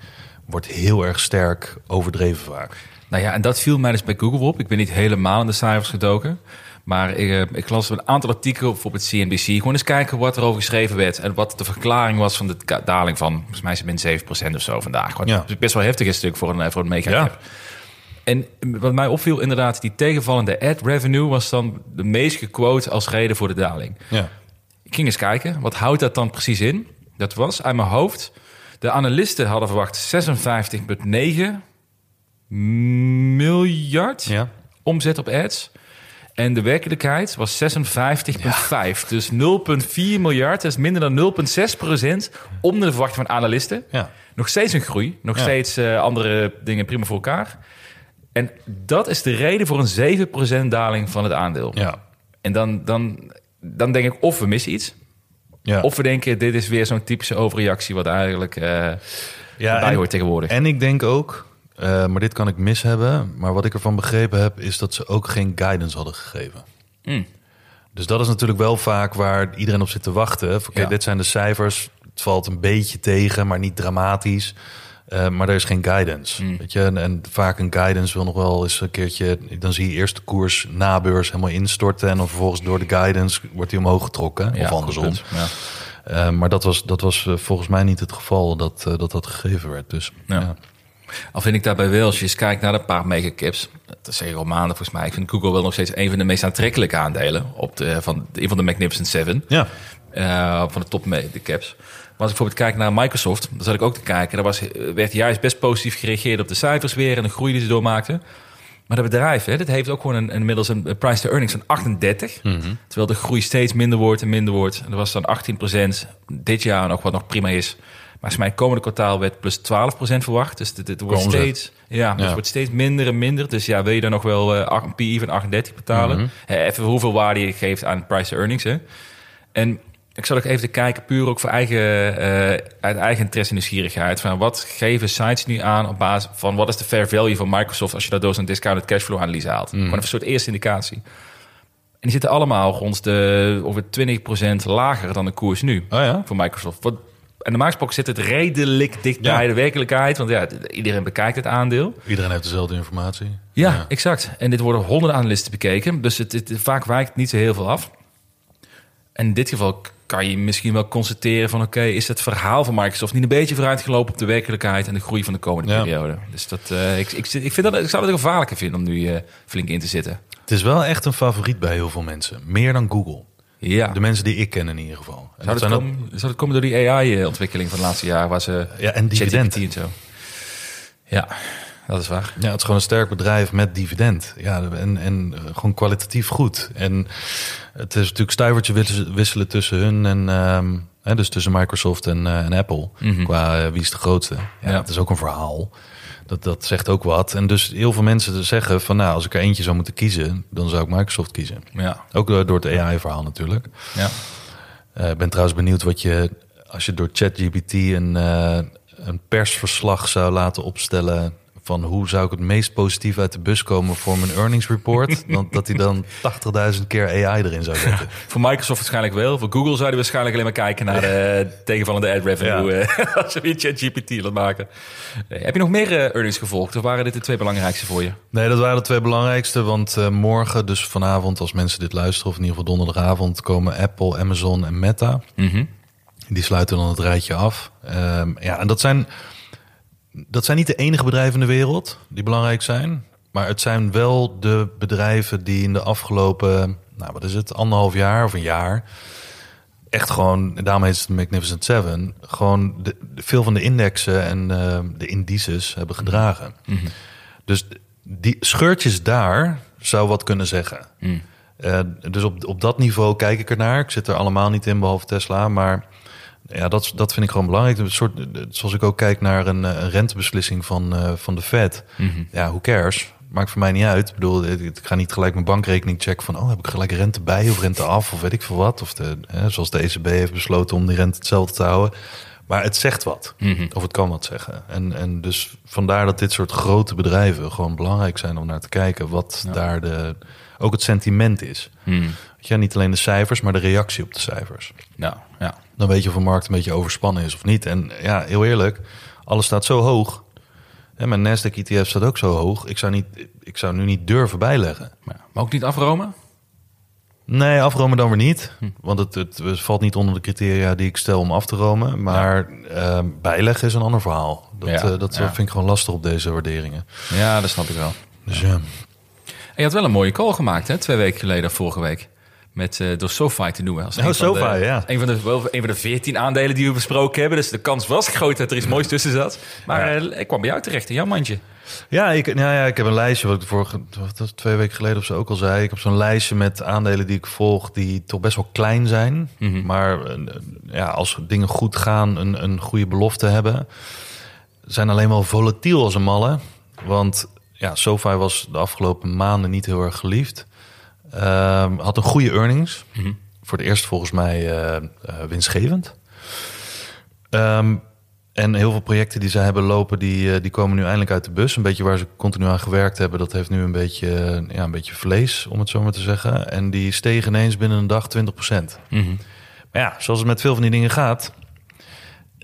wordt heel erg sterk overdreven vaak. Nou ja, en dat viel mij dus bij Google op. Ik ben niet helemaal in de cijfers gedoken. Maar ik, eh, ik las een aantal artikelen op het CNBC. Gewoon eens kijken wat er over geschreven werd. En wat de verklaring was van de daling van... volgens mij is het min 7% of zo vandaag. Wat Ja. best wel heftig is stuk voor een, eh, voor een mega Ja. En wat mij opviel inderdaad... die tegenvallende ad revenue was dan de meest gequote als reden voor de daling. Ja. Ik ging eens kijken, wat houdt dat dan precies in? Dat was uit mijn hoofd. De analisten hadden verwacht 56,9 miljard Ja. omzet op ads. En de werkelijkheid was 56,5. Dus 0,4 miljard, dat is minder dan 0,6 procent onder de verwachting van analisten. Ja. Nog steeds een groei, nog Ja. steeds eh, andere dingen prima voor elkaar. En dat is de reden voor een 7% daling van het aandeel. Ja. En dan, dan, dan denk ik of we missen iets, Ja. of we denken dit is weer zo'n typische overreactie wat eigenlijk eh ja, bij hoort tegenwoordig. En ik denk ook, eh, maar dit kan ik mis hebben, maar wat ik ervan begrepen heb, is dat ze ook geen guidance hadden gegeven. Mm. Dus dat is natuurlijk wel vaak waar iedereen op zit te wachten. Oké, Ja. dit zijn de cijfers. Het valt een beetje tegen, maar niet dramatisch. Eh, maar er is geen guidance. Mm. Weet je? En, en vaak een guidance wil nog wel eens een keertje. Dan zie je eerst de koers na beurs helemaal instorten. En dan vervolgens door de guidance wordt die omhoog getrokken. Ja, of andersom. Ja. Eh, maar dat was, dat was volgens mij niet het geval dat dat, dat gegeven werd. Dus Ja. Al vind ik daarbij wel, als je eens kijkt naar een paar megacaps, dat zeg ik al maanden volgens mij, ik vind Google wel nog steeds een van de meest aantrekkelijke aandelen op de, van, een van de Magnificent Seven. ja. eh, van de top de caps. Maar als ik bijvoorbeeld kijk naar Microsoft, dan zat ik ook te kijken. Daar was, eh, werd juist best positief gereageerd op de cijfers weer en de groei die ze doormaakten. Maar dat bedrijf, hè, dat heeft ook gewoon een, inmiddels een price to earnings van 38. Terwijl de groei steeds minder wordt en minder wordt. En er was dan 18% dit jaar nog, wat nog prima is. Maar als mijn komende kwartaal werd plus 12% verwacht. Dus het, het wordt steeds, ja, dus Ja. wordt steeds minder en minder. Dus ja, wil je dan nog wel eh, ach- een PI van 38 betalen? Hè, even hoeveel waarde je geeft aan price earnings. Hè? En ik zal ook even te kijken, puur ook voor eigen, eh, uit eigen interesse en nieuwsgierigheid. Van wat geven sites nu aan op basis van wat is de fair value van Microsoft als je dat door zo'n discounted cashflow analyse haalt? Gewoon even een soort eerste indicatie. En die zitten allemaal rond de over 20% lager dan de koers nu Oh ja? voor Microsoft. Wat, en normaal gesproken zit het redelijk dicht Ja. bij de werkelijkheid. Want ja, iedereen bekijkt het aandeel. Iedereen heeft dezelfde informatie. Ja, exact. En dit worden honderden analisten bekeken. Dus het, het, vaak wijkt niet zo heel veel af. En in dit geval kan je misschien wel constateren van... oké, is het verhaal van Microsoft niet een beetje vooruitgelopen... op de werkelijkheid en de groei van de komende Ja. periode? Dus dat, eh, ik, ik, ik, vind dat, ik zou het gevaarlijker vinden om nu eh, flink in te zitten. Het is wel echt een favoriet bij heel veel mensen. Meer dan Google. Ja. De mensen die ik ken in ieder geval. En Zou dat het, komen, zou het komen door die AI-ontwikkeling van de laatste jaren... waar ze Ja, en dividend. En zo. Ja, dat is waar. Ja, het is gewoon een sterk bedrijf met dividend. Ja, en, en eh, gewoon kwalitatief goed. En het is natuurlijk stuivertje wisselen- tussen hun en... ehm, hè, dus tussen Microsoft en, eh, en Apple. Mhm. Qua eh, wie is de grootste. Ja, Ja. Het is ook een verhaal. Dat, dat zegt ook wat. En dus heel veel mensen zeggen van... nou, als ik er eentje zou moeten kiezen... dan zou ik Microsoft kiezen. Ja, Ook door, door het AI-verhaal natuurlijk. ja. Eh, Ik ben trouwens benieuwd wat je... als je door ChatGPT een, eh, een persverslag zou laten opstellen... van hoe zou ik het meest positief uit de bus komen voor mijn earnings report... dan, dat hij dan 80.000 keer AI erin zou zetten. Voor Microsoft waarschijnlijk wel. Voor Google zouden we waarschijnlijk alleen maar kijken naar de tegenvallende ad revenue. eh, als je weer ChatGPT laat maken. Eh, heb je nog meer eh, earnings gevolgd? Of waren dit de twee belangrijkste voor je? Nee, dat waren de twee belangrijkste. Want eh, morgen, dus vanavond, als mensen dit luisteren... of in ieder geval donderdagavond... komen Apple, Amazon en Meta. Die sluiten dan het rijtje af. Ehm, ja, en dat zijn, dat zijn niet de enige bedrijven in de wereld die belangrijk zijn. Maar het zijn wel de bedrijven die in de afgelopen, nou wat is het, anderhalf jaar of een jaar. Echt gewoon, daarom heet het Magnificent Seven. Gewoon de, veel van de indexen en eh, de indices hebben gedragen. Dus die scheurtjes daar zou wat kunnen zeggen. Eh, dus op, op dat niveau kijk ik ernaar. Ik zit er allemaal niet in, behalve Tesla. Maar ja, dat, dat vind ik gewoon belangrijk. Een soort, zoals ik ook kijk naar een, eh, een rentebeslissing van, eh, van de Fed. Ja, who cares? Maakt voor mij niet uit. Ik bedoel, ik ga niet gelijk mijn bankrekening checken van... oh, heb ik gelijk rente bij of rente af of weet ik veel wat. Of de, hè, zoals de ECB heeft besloten om die rente hetzelfde te houden. Maar het zegt wat. Of het kan wat zeggen. En, en dus vandaar dat dit soort grote bedrijven gewoon belangrijk zijn om naar te kijken... wat daar de, ook het sentiment is. Weet je, niet alleen de cijfers, maar de reactie op de cijfers. Nou, ja. Dan weet je of een markt een beetje overspannen is of niet. En ja, heel eerlijk, alles staat zo hoog. En mijn Nasdaq ETF staat ook zo hoog. Ik zou, niet, ik zou nu niet durven bijleggen. Maar, maar ook niet afromen? Nee, afromen dan weer niet. Want het, het, valt niet onder de criteria die ik stel om af te romen. Maar ehm, bijleggen is een ander verhaal. Dat, Ja, eh, dat ja. vind ik gewoon lastig op deze waarderingen. Ja, dat snap ik wel. Dus ja. En je had wel een mooie call gemaakt, hè? Twee weken geleden, vorige week. Met eh, door SoFi te noemen. Als Oh, een van de, ja. Een van, de, wel, een van de veertien aandelen die we besproken hebben. Dus de kans was groot dat er iets moois tussen zat. Maar eh, ik kwam bij jou terecht in jouw mandje. Ja, ik, nou ja, ik heb een lijstje, wat ik vorige, wat twee weken geleden of zo ook al zei. Ik heb zo'n lijstje met aandelen die ik volg, die toch best wel klein zijn. Maar eh, ja, als dingen goed gaan, een, een goede belofte hebben, zijn alleen wel volatiel als een malle. Want ja, SoFi was de afgelopen maanden niet heel erg geliefd. Ehm, had een goede earnings. Voor het eerst volgens mij eh, eh, winstgevend. Ehm, en heel veel projecten die zij hebben lopen, die, eh, die komen nu eindelijk uit de bus. Een beetje waar ze continu aan gewerkt hebben, dat heeft nu een beetje, ja, een beetje vlees, om het zo maar te zeggen. En die stegen ineens binnen een dag 20%. Maar ja, zoals het met veel van die dingen gaat,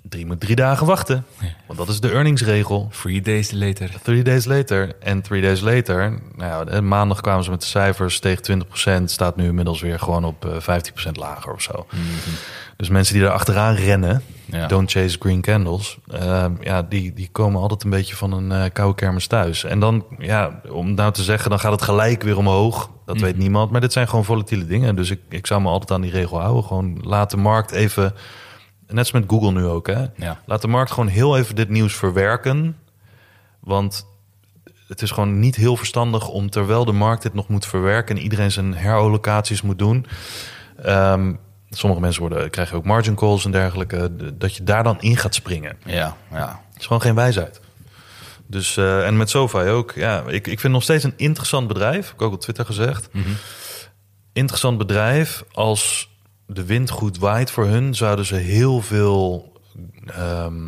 drie moet drie dagen wachten. Want dat is de earningsregel. Three days later. Three days later. En three days later, nou ja, maandag kwamen ze met de cijfers, steeg 20%, staat nu inmiddels weer gewoon op eh, 15% lager of zo. Dus mensen die er achteraan rennen, Ja. don't chase green candles, eh, ja, die, die komen altijd een beetje van een eh, koude kermis thuis. En dan, ja, om nou te zeggen, dan gaat het gelijk weer omhoog. Dat weet niemand, maar dit zijn gewoon volatiele dingen. Dus ik, ik zou me altijd aan die regel houden. Gewoon laat de markt even, net als met Google nu ook, hè. Ja. Laat de markt gewoon heel even dit nieuws verwerken. Want het is gewoon niet heel verstandig om terwijl de markt dit nog moet verwerken en iedereen zijn herallocaties moet doen. Ehm, sommige mensen worden, krijgen ook margin calls en dergelijke. Dat je daar dan in gaat springen. Ja, ja. Het is gewoon geen wijsheid. Dus, eh, en met SoFi ook. Ja, ik, ik vind het nog steeds een interessant bedrijf. Heb ik ook op Twitter gezegd. Interessant bedrijf. Als de wind goed waait voor hun, zouden ze heel veel, ehm,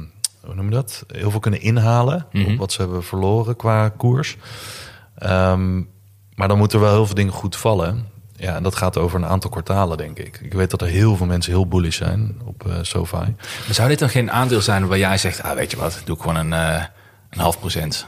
hoe noem je dat? Heel veel kunnen inhalen op wat ze hebben verloren qua koers. Ehm, maar dan moeten er wel heel veel dingen goed vallen. Ja, en dat gaat over een aantal kwartalen, denk ik. Ik weet dat er heel veel mensen heel bullish zijn op eh SoFi. Maar zou dit dan geen aandeel zijn waar jij zegt... Ah, weet je wat, doe ik gewoon een, eh, een half procent.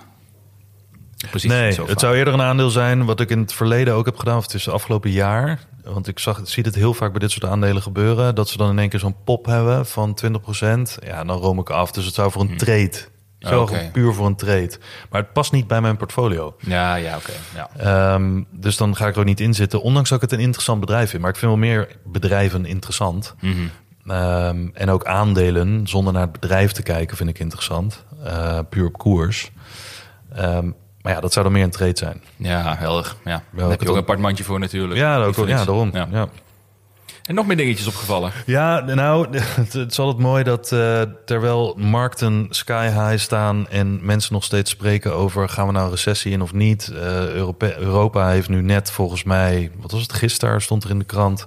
Precies. Nee, het zou eerder een aandeel zijn wat ik in het verleden ook heb gedaan, of het is het afgelopen jaar. Want ik zag, zie het heel vaak bij dit soort aandelen gebeuren, dat ze dan in één keer zo'n pop hebben van 20%. Ja, dan room ik af. Dus het zou voor een trade. Zo puur voor een trade. Maar het past niet bij mijn portfolio. Ja, ja, oké. Ja. Ehm, dus dan ga ik er ook niet in zitten. Ondanks dat ik het een interessant bedrijf vind. Maar ik vind wel meer bedrijven interessant. Ehm, en ook aandelen, zonder naar het bedrijf te kijken, vind ik interessant. Eh, puur op koers. Ehm, maar ja, dat zou dan meer een trade zijn. Ja, helder. Ja. Daar heb je ook een apart mandje voor natuurlijk. Ja, ook, ja daarom. Ja. Ja. En nog meer dingetjes opgevallen. Ja, nou, het, het is altijd mooi dat eh, terwijl markten sky high staan en mensen nog steeds spreken over gaan we nou een recessie in of niet. Eh, Europe- Europa heeft nu net volgens mij, wat was het gisteren, stond er in de krant,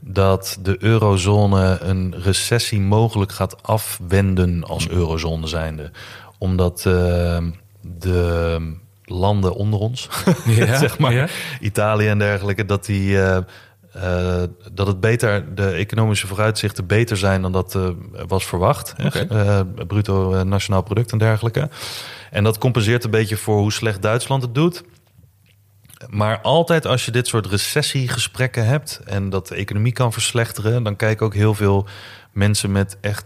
dat de eurozone een recessie mogelijk gaat afwenden als eurozone zijnde. Omdat eh, de landen onder ons, Ja, zeg maar, ja. Italië en dergelijke, dat die eh, eh, dat het beter, de economische vooruitzichten beter zijn dan dat eh, was verwacht. bruto nationaal product en dergelijke. En dat compenseert een beetje voor hoe slecht Duitsland het doet. Maar altijd als je dit soort recessiegesprekken hebt en dat de economie kan verslechteren, dan kijken ook heel veel mensen met echt,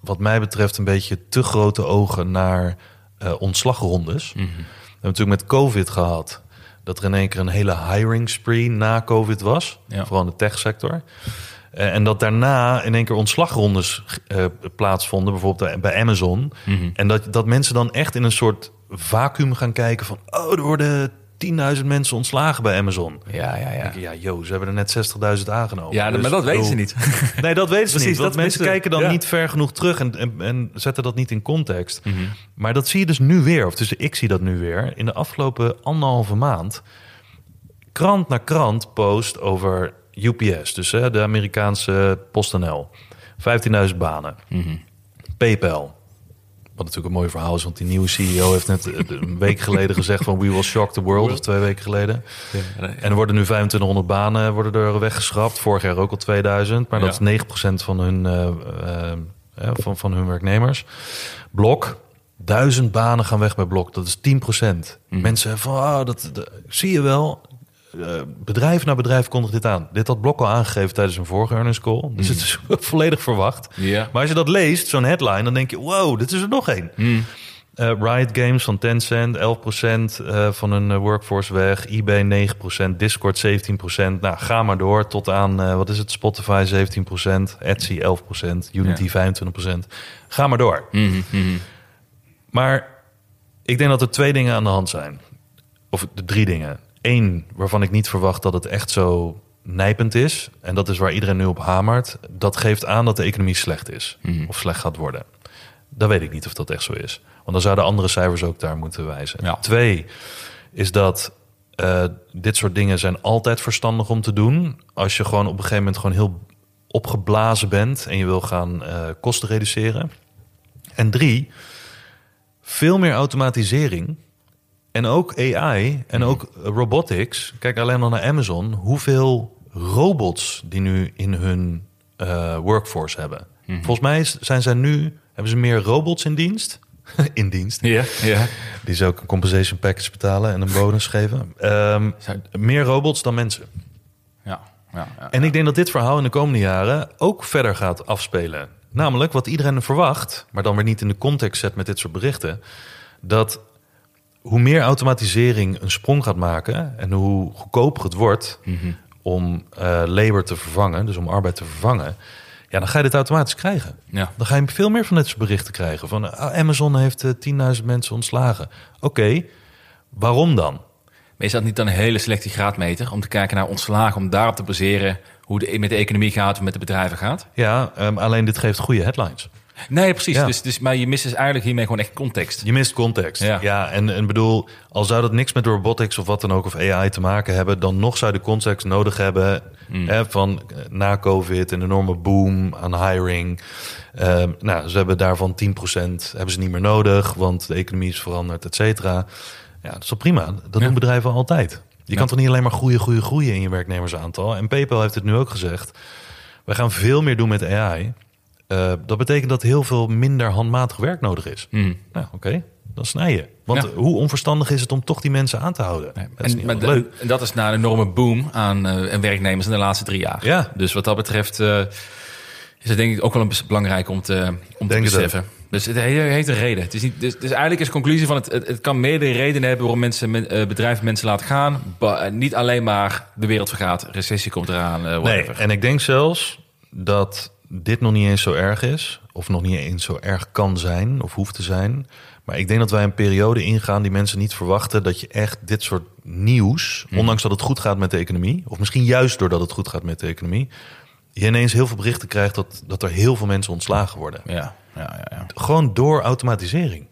wat mij betreft, een beetje te grote ogen naar eh, ontslagrondes. We hebben natuurlijk met COVID gehad dat er in één keer een hele hiring spree na COVID was, Ja. vooral in de techsector. Eh, en dat daarna in één keer ontslagrondes eh, plaatsvonden, bijvoorbeeld bij Amazon. En dat, dat mensen dan echt in een soort vacuüm gaan kijken van... oh, er worden 10.000 mensen ontslagen bij Amazon. Ja, ja, ja. ja, joh, ze hebben er net 60.000 aangenomen. Ja, Dus, maar dat weten ze bedoel, niet. Nee, dat weten ze Precies, niet. Want dat mensen kijken dan ja. niet ver genoeg terug en, en, en zetten dat niet in context. Mhm. Maar dat zie je dus nu weer, of dus ik zie dat nu weer, in de afgelopen anderhalve maand. Krant na krant post over UPS, dus hè, de Amerikaanse PostNL. 15.000 banen. Mhm. PayPal. Wat natuurlijk een mooi verhaal is, want die nieuwe CEO heeft net eh, een week geleden gezegd van we will shock the world, of twee weken geleden. En er worden nu 2500 banen worden er weggeschrapt. Vorig jaar ook al 2000. Maar dat Ja. is 9% van hun, eh, eh, van, van hun werknemers. Blok. Duizend banen gaan weg bij Blok. Dat is 10%. Mensen zeggen van, ah, dat, dat- zie je wel. Eh, bedrijf na bedrijf kondigt dit aan. Dit had Blok al aangegeven tijdens een vorige earnings call. Dus het is volledig verwacht. Maar als je dat leest, zo'n headline, dan denk je, wow, dit is er nog één. Eh, Riot Games van Tencent, 11% eh, van hun workforce weg. eBay 9%, Discord 17%. Nou, ga maar door tot aan, wat is het, Spotify 17%, Etsy 11%, Unity 25%. Ga maar door. Mhm, mhm. Maar ik denk dat er twee dingen aan de hand zijn. Of de drie dingen. Eén, waarvan ik niet verwacht dat het echt zo nijpend is. En dat is waar iedereen nu op hamert. Dat geeft aan dat de economie slecht is. Of slecht gaat worden. Dan weet ik niet of dat echt zo is. Want dan zouden andere cijfers ook daar moeten wijzen. Ja. Twee, is dat eh, dit soort dingen zijn altijd verstandig om te doen. Als je gewoon op een gegeven moment gewoon heel opgeblazen bent... en je wil gaan eh, kosten reduceren. En drie, veel meer automatisering en ook AI en ook robotics. Kijk alleen al naar Amazon. Hoeveel robots die nu in hun eh, workforce hebben. Volgens mij zijn zij nu hebben ze meer robots in dienst. in dienst. Ja, ja. Die ze ook een compensation package betalen en een bonus geven. Ehm, meer robots dan mensen. Ja, ja, ja. En ik denk dat dit verhaal in de komende jaren ook verder gaat afspelen. Namelijk wat iedereen verwacht, maar dan weer niet in de context zet met dit soort berichten. Dat hoe meer automatisering een sprong gaat maken en hoe goedkoper het wordt om eh labor te vervangen, dus om arbeid te vervangen, ja, dan ga je dit automatisch krijgen. Ja. Dan ga je veel meer van dit soort berichten krijgen. Van ah, Amazon heeft eh, 10.000 mensen ontslagen. Oké, waarom dan? Maar is dat niet dan een hele selectie graadmeter om te kijken naar ontslagen, om daarop te baseren hoe het met de economie gaat, of met de bedrijven gaat? Ja, ehm, alleen dit geeft goede headlines. Nee, precies. Ja. Dus, dus, maar je mist dus eigenlijk hiermee gewoon echt context. Je mist context. Ja, Ja. en, en bedoel, al zou dat niks met robotics of wat dan ook of AI te maken hebben, dan nog zou je de context nodig hebben hè, van eh, na COVID, een enorme boom aan hiring. Ehm, nou, ze hebben daarvan 10% hebben ze niet meer nodig, want de economie is veranderd, et cetera. Ja, dat is wel prima. Dat Ja. doen bedrijven altijd. Je kan toch niet alleen maar groeien, groeien, groeien in je werknemersaantal. En PayPal heeft het nu ook gezegd. We gaan veel meer doen met AI. Eh, dat betekent dat heel veel minder handmatig werk nodig is. Mhm. Nou, oké, dan snij je. Want Ja. hoe onverstandig is het om toch die mensen aan te houden? Nee, Dat is en, niet leuk. dat is na een enorme boom aan eh, werknemers in de laatste drie jaar. Ja. Dus wat dat betreft eh, is het denk ik ook wel een belangrijk om te, om te Denk het beseffen. Dus het he- heeft een reden. Het is niet, dus, dus eigenlijk is de conclusie van het, het, het kan meerdere redenen hebben waarom mensen, men- bedrijven mensen laten gaan. Ba- niet alleen maar de wereld vergaat, recessie komt eraan, Nee, en ik denk zelfs dat dit nog niet eens zo erg is. Of nog niet eens zo erg kan zijn of hoeft te zijn. Maar ik denk dat wij een periode ingaan die mensen niet verwachten... dat je echt dit soort nieuws, Mhm. ondanks dat het goed gaat met de economie... of misschien juist doordat het goed gaat met de economie... je ineens heel veel berichten krijgt dat, dat er heel veel mensen ontslagen worden. Ja, ja, ja. ja. Gewoon door automatisering.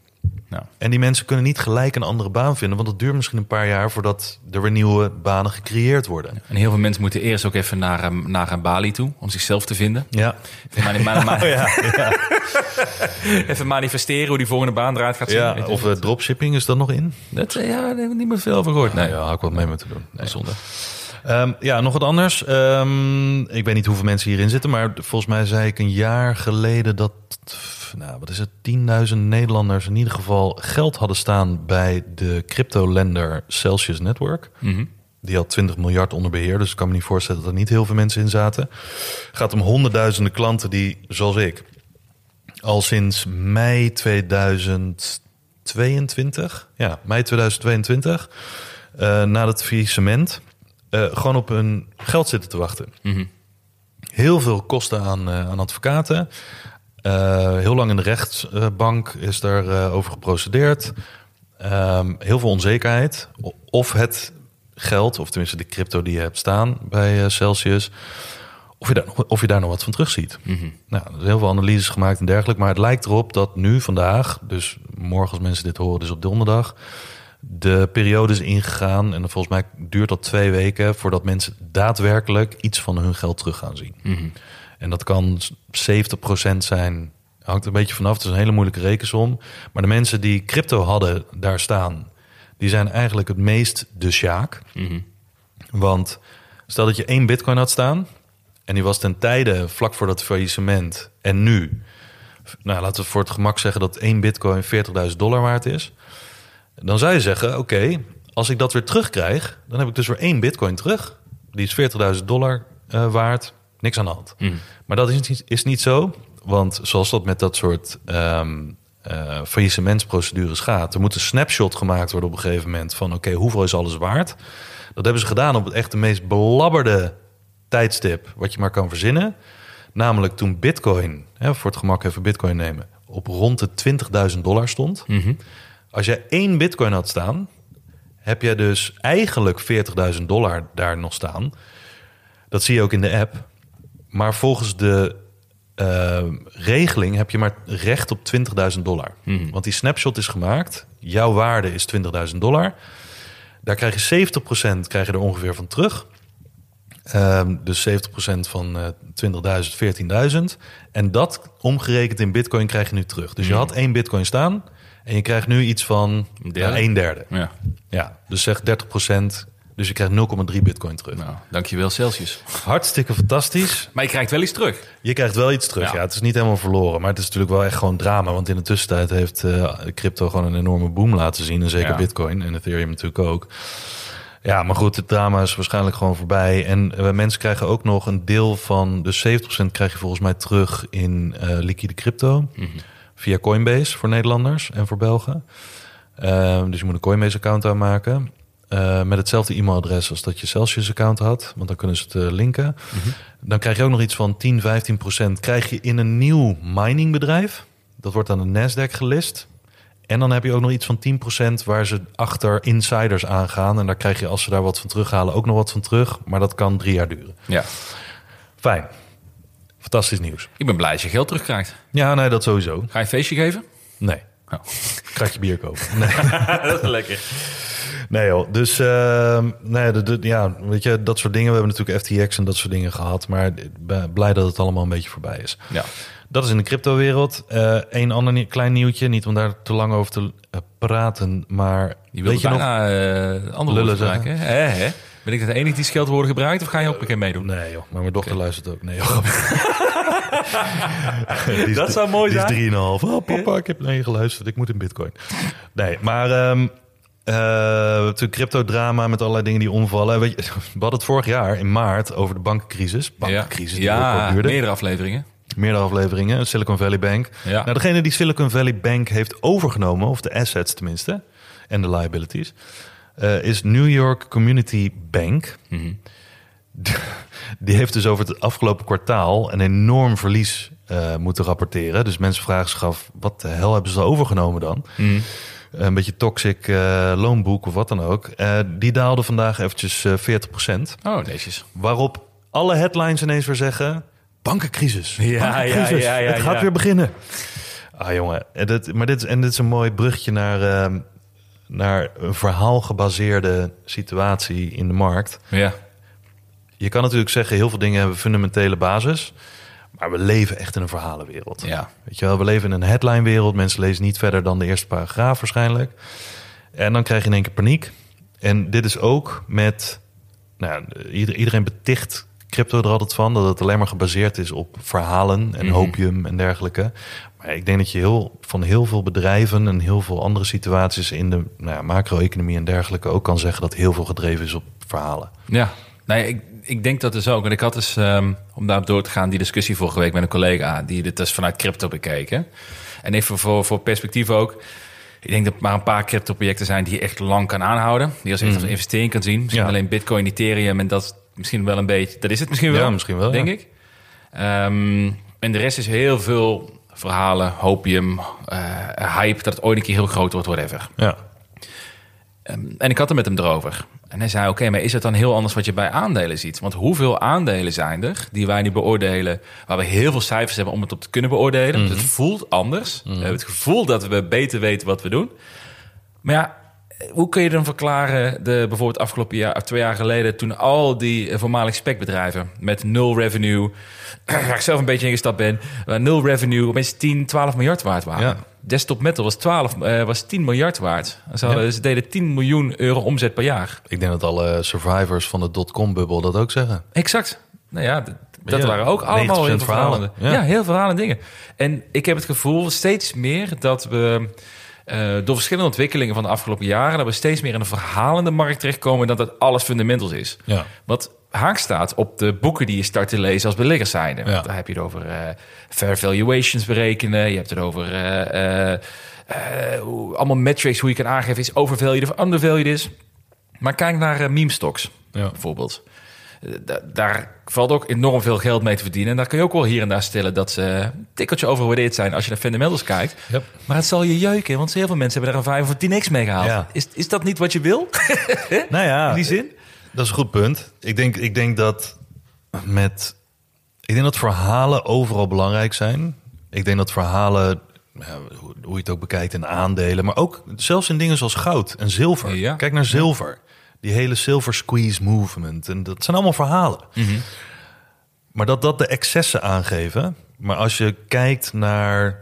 Ja. En die mensen kunnen niet gelijk een andere baan vinden, want het duurt misschien een paar jaar voordat er weer nieuwe banen gecreëerd worden. En heel veel mensen moeten eerst ook even naar, eh, naar een Bali toe om zichzelf te vinden. Ja, Even, mani- Oh ja, even manifesteren hoe die volgende baan eruit gaat zien. ja. Of eh, dropshipping is dat nog in? Dat, eh, ja, daar heb ik niet meer veel over gehoord. Nee, ja, had ik wat mee moeten doen. Nee. zonde. Ehm, ja, nog wat anders. Ehm, ik weet niet hoeveel mensen hierin zitten, maar volgens mij zei ik een jaar geleden dat, nou, wat is het, 10.000 Nederlanders in ieder geval geld hadden staan bij de cryptolender Celsius Network. Mhm. Die had 20 miljard onder beheer, dus ik kan me niet voorstellen dat er niet heel veel mensen in zaten. Het gaat om honderdduizenden klanten die, zoals ik, al sinds mei 2022, ja, mei 2022, eh, na het faillissement, eh gewoon op hun geld zitten te wachten. Mhm. Heel veel kosten aan, eh, aan advocaten. Eh, heel lang in de rechtsbank is daar eh, over geprocedeerd. ehm, heel veel onzekerheid. Of het geld, of tenminste de crypto die je hebt staan bij eh, Celsius, of je, daar, nog- of je daar nog wat van terugziet. Nou, er zijn heel veel analyses gemaakt en dergelijke. Maar het lijkt erop dat nu vandaag, dus morgen als mensen dit horen, dus op donderdag, de periode is ingegaan. En volgens mij duurt dat twee weken voordat mensen daadwerkelijk iets van hun geld terug gaan zien. En dat kan 70% zijn. Hangt een beetje vanaf. Het is een hele moeilijke rekensom. Maar de mensen die crypto hadden daar staan, die zijn eigenlijk het meest de sjaak. Want stel dat je één bitcoin had staan en die was ten tijde vlak voor dat faillissement en nu, nou laten we voor het gemak zeggen dat één bitcoin 40.000 dollar waard is. Dan zou je zeggen, oké, als ik dat weer terugkrijg, dan heb ik dus weer één bitcoin terug. Die is 40.000 dollar eh, waard, niks aan de hand. Maar dat is niet, is niet zo, want zoals dat met dat soort eh, faillissementsprocedures gaat, er moet een snapshot gemaakt worden op een gegeven moment van, oké, hoeveel is alles waard? Dat hebben ze gedaan op het echt de meest belabberde tijdstip wat je maar kan verzinnen. Namelijk toen Bitcoin, hè, voor het gemak even Bitcoin nemen, op rond de 20.000 dollar stond. Als jij één Bitcoin had staan, heb jij dus eigenlijk 40.000 dollar daar nog staan. Dat zie je ook in de app. Maar volgens de eh, regeling heb je maar recht op 20.000 dollar. Want die snapshot is gemaakt. Jouw waarde is 20.000 dollar. Daar krijg je 70% krijg je er ongeveer van terug. Ehm, dus 70% van eh 20.000, 14.000. En dat omgerekend in bitcoin krijg je nu terug. Dus je had één bitcoin staan en je krijgt nu iets van derde? ja, een derde. Ja. Ja, dus zeg 30%. Dus je krijgt 0,3 bitcoin terug. Nou, dankjewel Celsius. Hartstikke fantastisch. Maar je krijgt wel iets terug. Je krijgt wel iets terug. Ja. Ja. het is niet helemaal verloren. Maar het is natuurlijk wel echt gewoon drama. Want in de tussentijd heeft eh, crypto gewoon een enorme boom laten zien. En zeker Ja. bitcoin en Ethereum natuurlijk ook. Ja, maar goed, het drama is waarschijnlijk gewoon voorbij. En eh, mensen krijgen ook nog een deel van... Dus 70% krijg je volgens mij terug in eh, liquide crypto. Via Coinbase voor Nederlanders en voor Belgen. Eh, dus je moet een Coinbase-account aanmaken. Eh, met hetzelfde e-mailadres als dat je Celsius-account had. Want dan kunnen ze het eh, linken. Dan krijg je ook nog iets van 10, 15 procent. Krijg je in een nieuw miningbedrijf. Dat wordt aan de Nasdaq gelist. En dan heb je ook nog iets van 10 procent waar ze achter insiders aangaan. En daar krijg je, als ze daar wat van terughalen, ook nog wat van terug. Maar dat kan drie jaar duren. Ja. Fijn. Fantastisch nieuws. Ik ben blij als je geld terugkrijgt. Ja, nee, dat sowieso. Ga je een feestje geven? Nee. Oh. Kratje bier kopen. Nee. dat is lekker. Nee joh, dus eh, nee, de, de- ja, weet je, dat soort dingen. We hebben natuurlijk FTX en dat soort dingen gehad. Maar blij dat het allemaal een beetje voorbij is. Ja. Dat is in de cryptowereld. Eh Een ander nie- klein nieuwtje, niet om daar te lang over te eh, praten. Maar Je weet wilt je nog... bijna eh andere Lullen gebruiken. Hè? Ben ik de enige die scheldwoorden gebruikt of ga je ook een keer meedoen? Nee joh, maar mijn dochter luistert ook. Nee joh. Die Dat zou mooi die zijn. is drieënhalf. Oh papa, ik heb naar je geluisterd. Ik moet in bitcoin. Nee, maar... ehm eh, natuurlijk crypto-drama met allerlei dingen die omvallen. Weet je, we hadden het vorig jaar in maart over de bankencrisis. Bankencrisis die Ja, kort duurde. meerdere afleveringen. Meerdere afleveringen. Silicon Valley Bank. Ja. Nou, degene die Silicon Valley Bank heeft overgenomen, of de assets tenminste, en de liabilities, eh, is New York Community Bank. Die heeft dus over het afgelopen kwartaal een enorm verlies eh, moeten rapporteren. Dus mensen vragen zich af, wat de hel hebben ze overgenomen dan? Een beetje toxic eh, loonboek of wat dan ook. Eh, die daalde vandaag eventjes eh 40% Oh, netjes. Waarop alle headlines ineens weer zeggen... bankencrisis. Ja, bankencrisis. ja, ja, ja, Het gaat weer beginnen. Ah jongen, en dit, maar dit, is- en dit is een mooi bruggetje naar, ehm, naar een verhaalgebaseerde situatie in de markt. Ja. Je kan natuurlijk zeggen, heel veel dingen hebben fundamentele basis. Maar we leven echt in een verhalenwereld. Ja. Weet je wel, we leven in een headlinewereld. Mensen lezen niet verder dan de eerste paragraaf waarschijnlijk. En dan krijg je in één keer paniek. En dit is ook met... Nou, iedereen beticht crypto er altijd van... dat het alleen maar gebaseerd is op verhalen en hopium en dergelijke. Maar ik denk dat je heel, van heel veel bedrijven... en heel veel andere situaties in de nou ja, macro-economie en dergelijke... ook kan zeggen dat heel veel gedreven is op verhalen. Ja, nee, ik, ik denk dat dus ook. En ik had dus, ehm, om daarop door te gaan, die discussie vorige week met een collega... die dit dus vanuit crypto bekeken. En even voor, voor perspectief ook... Ik denk dat er maar een paar crypto-projecten zijn die je echt lang kan aanhouden. Die als echt als investering kan zien. Misschien Ja. alleen Bitcoin, Ethereum en dat is misschien wel een beetje... Dat is het misschien wel. Ja, misschien wel, Denk ja. ik. Ehm, en de rest is heel veel verhalen, hopium, eh, hype... dat het ooit een keer heel groot wordt, whatever. Ja, Ehm, en ik had het met hem erover. En hij zei, oké, maar is het dan heel anders wat je bij aandelen ziet? Want hoeveel aandelen zijn er die wij nu beoordelen... waar we heel veel cijfers hebben om het op te kunnen beoordelen? Mhm. Het voelt anders. We hebben het gevoel dat we beter weten wat we doen. Maar ja, hoe kun je dan verklaren, de, bijvoorbeeld afgelopen jaar, twee jaar geleden, toen al die eh, voormalig specbedrijven met nul revenue, waar ik zelf een beetje ingestapt ben, waar nul revenue opeens 10, 12 miljard waard waren. Ja. Desktop Metal was, 12, eh, was 10 miljard waard. Ze, hadden, ze deden 10 miljoen euro omzet per jaar. Ik denk dat alle survivors van de dotcom-bubbel dat ook zeggen. Exact. Nou ja, dat Ja, waren ook 90% allemaal heel veel verhalen. verhalen. Ja. Ja. heel veel verhalen dingen. En ik heb het gevoel steeds meer dat we eh, door verschillende ontwikkelingen van de afgelopen jaren, dat we steeds meer in een verhalende markt terechtkomen dan dat alles fundamentals is. Ja. Wat haak staat op de boeken die je start te lezen als beleggerszijde. Ja. Daar heb je het over eh, fair valuations berekenen. Je hebt het over eh, eh, hoe- allemaal metrics, hoe je kan aangeven is overvalued of undervalued is. Maar kijk naar meme stocks Ja. bijvoorbeeld. Da- daar valt ook enorm veel geld mee te verdienen. En daar kun je ook wel hier en daar stellen dat ze een tikkeltje overgewaardeerd zijn als je naar fundamentals kijkt. Yep. Maar het zal je jeuken, want heel veel mensen hebben daar een 5 of 10x mee gehaald. Ja. Is, is dat niet wat je wil? Nou ja, In die zin? Dat is een goed punt. Ik denk, ik denk dat met. Ik denk dat verhalen overal belangrijk zijn. Ik denk dat verhalen, ja, hoe, hoe je het ook bekijkt, in aandelen, maar ook zelfs in dingen zoals goud en zilver. Ja. Kijk naar zilver. Die hele silver squeeze movement. En dat zijn allemaal verhalen. Maar dat dat de excessen aangeven. Maar als je kijkt naar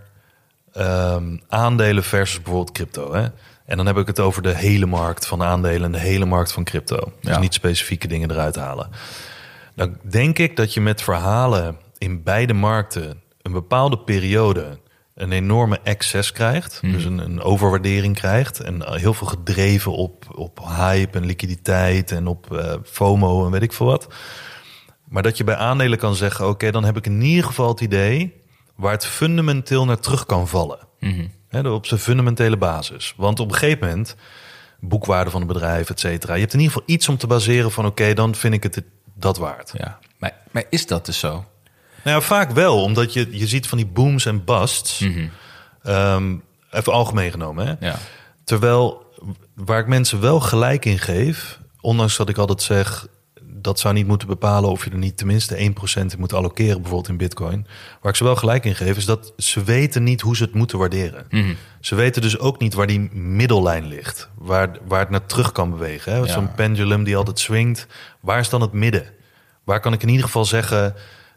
ehm, aandelen versus bijvoorbeeld crypto. Hè? En dan heb ik het over de hele markt van aandelen en de hele markt van crypto. Dus Ja. niet specifieke dingen eruit halen. Dan denk ik dat je met verhalen in beide markten een bepaalde periode een enorme excess krijgt. Dus een, een overwaardering krijgt. En heel veel gedreven op, op hype en liquiditeit en op eh, FOMO en weet ik veel wat. Maar dat je bij aandelen kan zeggen: oké, dan heb ik in ieder geval het idee waar het fundamenteel naar terug kan vallen. Hè, op zijn fundamentele basis. Want op een gegeven moment, boekwaarde van het bedrijf, et cetera. Je hebt in ieder geval iets om te baseren van: oké, dan vind ik het dat waard. Ja. Maar, maar is dat dus zo? Nou ja, vaak wel, omdat je, je ziet van die booms en busts. Ehm, even algemeen genomen. Hè? Ja. Terwijl waar ik mensen wel gelijk in geef, ondanks dat ik altijd zeg dat zou niet moeten bepalen of je er niet tenminste 1% in moet allokeren, bijvoorbeeld in Bitcoin. Waar ik ze wel gelijk in geef, is dat ze weten niet hoe ze het moeten waarderen. Ze weten dus ook niet waar die middellijn ligt, waar, waar het naar terug kan bewegen. Hè? Ja. Zo'n pendulum die altijd swingt. Waar is dan het midden? Waar kan ik in ieder geval zeggen,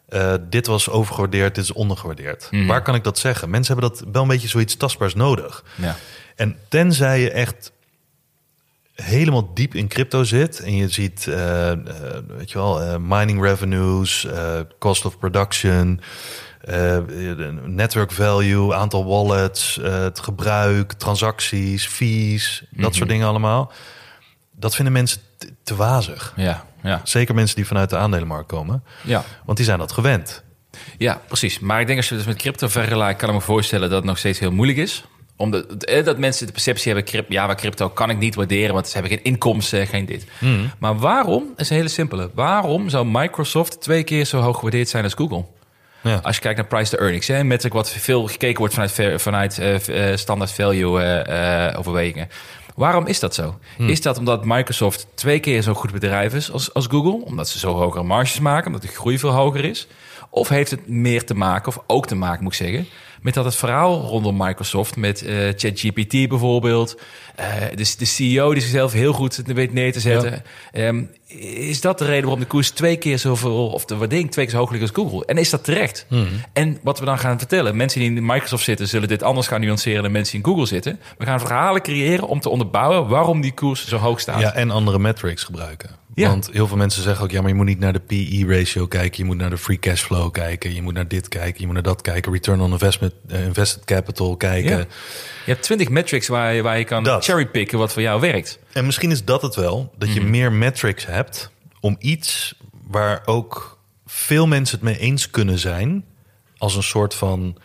eh, dit was overgewaardeerd, dit is ondergewaardeerd? Waar kan ik dat zeggen? Mensen hebben dat wel een beetje zoiets tastbaars nodig. Ja. En tenzij je echt helemaal diep in crypto zit en je ziet, eh, weet je wel, eh, mining revenues, cost of production, network value, aantal wallets, het gebruik, transacties, fees, dat soort dingen allemaal. Dat vinden mensen te, te wazig. Ja. Ja. Zeker mensen die vanuit de aandelenmarkt komen, Ja. want die zijn dat gewend. Ja, precies. Maar ik denk als je het dus met crypto vergelijkt, kan ik me voorstellen dat het nog steeds heel moeilijk is. Omdat eh, dat mensen de perceptie hebben, ja, maar crypto kan ik niet waarderen, want ze hebben geen inkomsten, geen dit. Maar waarom, is een hele simpele, waarom zou Microsoft twee keer zo hoog gewaardeerd zijn als Google? Ja. Als je kijkt naar price to earnings, hè, een metric wat veel gekeken wordt vanuit, vanuit eh, standaard value eh, overwegingen. Waarom is dat zo? Is dat omdat Microsoft twee keer zo'n goed bedrijf is als, als Google? Omdat ze zo hogere marges maken, omdat de groei veel hoger is? Of heeft het meer te maken, of ook te maken moet ik zeggen, met dat het verhaal rondom Microsoft, met eh, ChatGPT bijvoorbeeld, eh, de, de CEO die zichzelf heel goed weet neer te zetten, ehm, is dat de reden waarom de koers twee keer zoveel, of de waardering twee keer zo hoog ligt als Google? En is dat terecht? En wat we dan gaan vertellen, mensen die in Microsoft zitten, zullen dit anders gaan nuanceren dan mensen die in Google zitten. We gaan verhalen creëren om te onderbouwen waarom die koers zo hoog staat. Ja, en andere metrics gebruiken. Ja. Want heel veel mensen zeggen ook, ja, maar je moet niet naar de PE-ratio kijken. Je moet naar de free cash flow kijken. Je moet naar dit kijken. Je moet naar dat kijken. Return on investment, eh, invested capital kijken. Ja. Je hebt twintig metrics waar je, waar je kan Dat. cherrypicken wat voor jou werkt. En misschien is dat het wel, dat je meer metrics hebt om iets waar ook veel mensen het mee eens kunnen zijn, als een soort van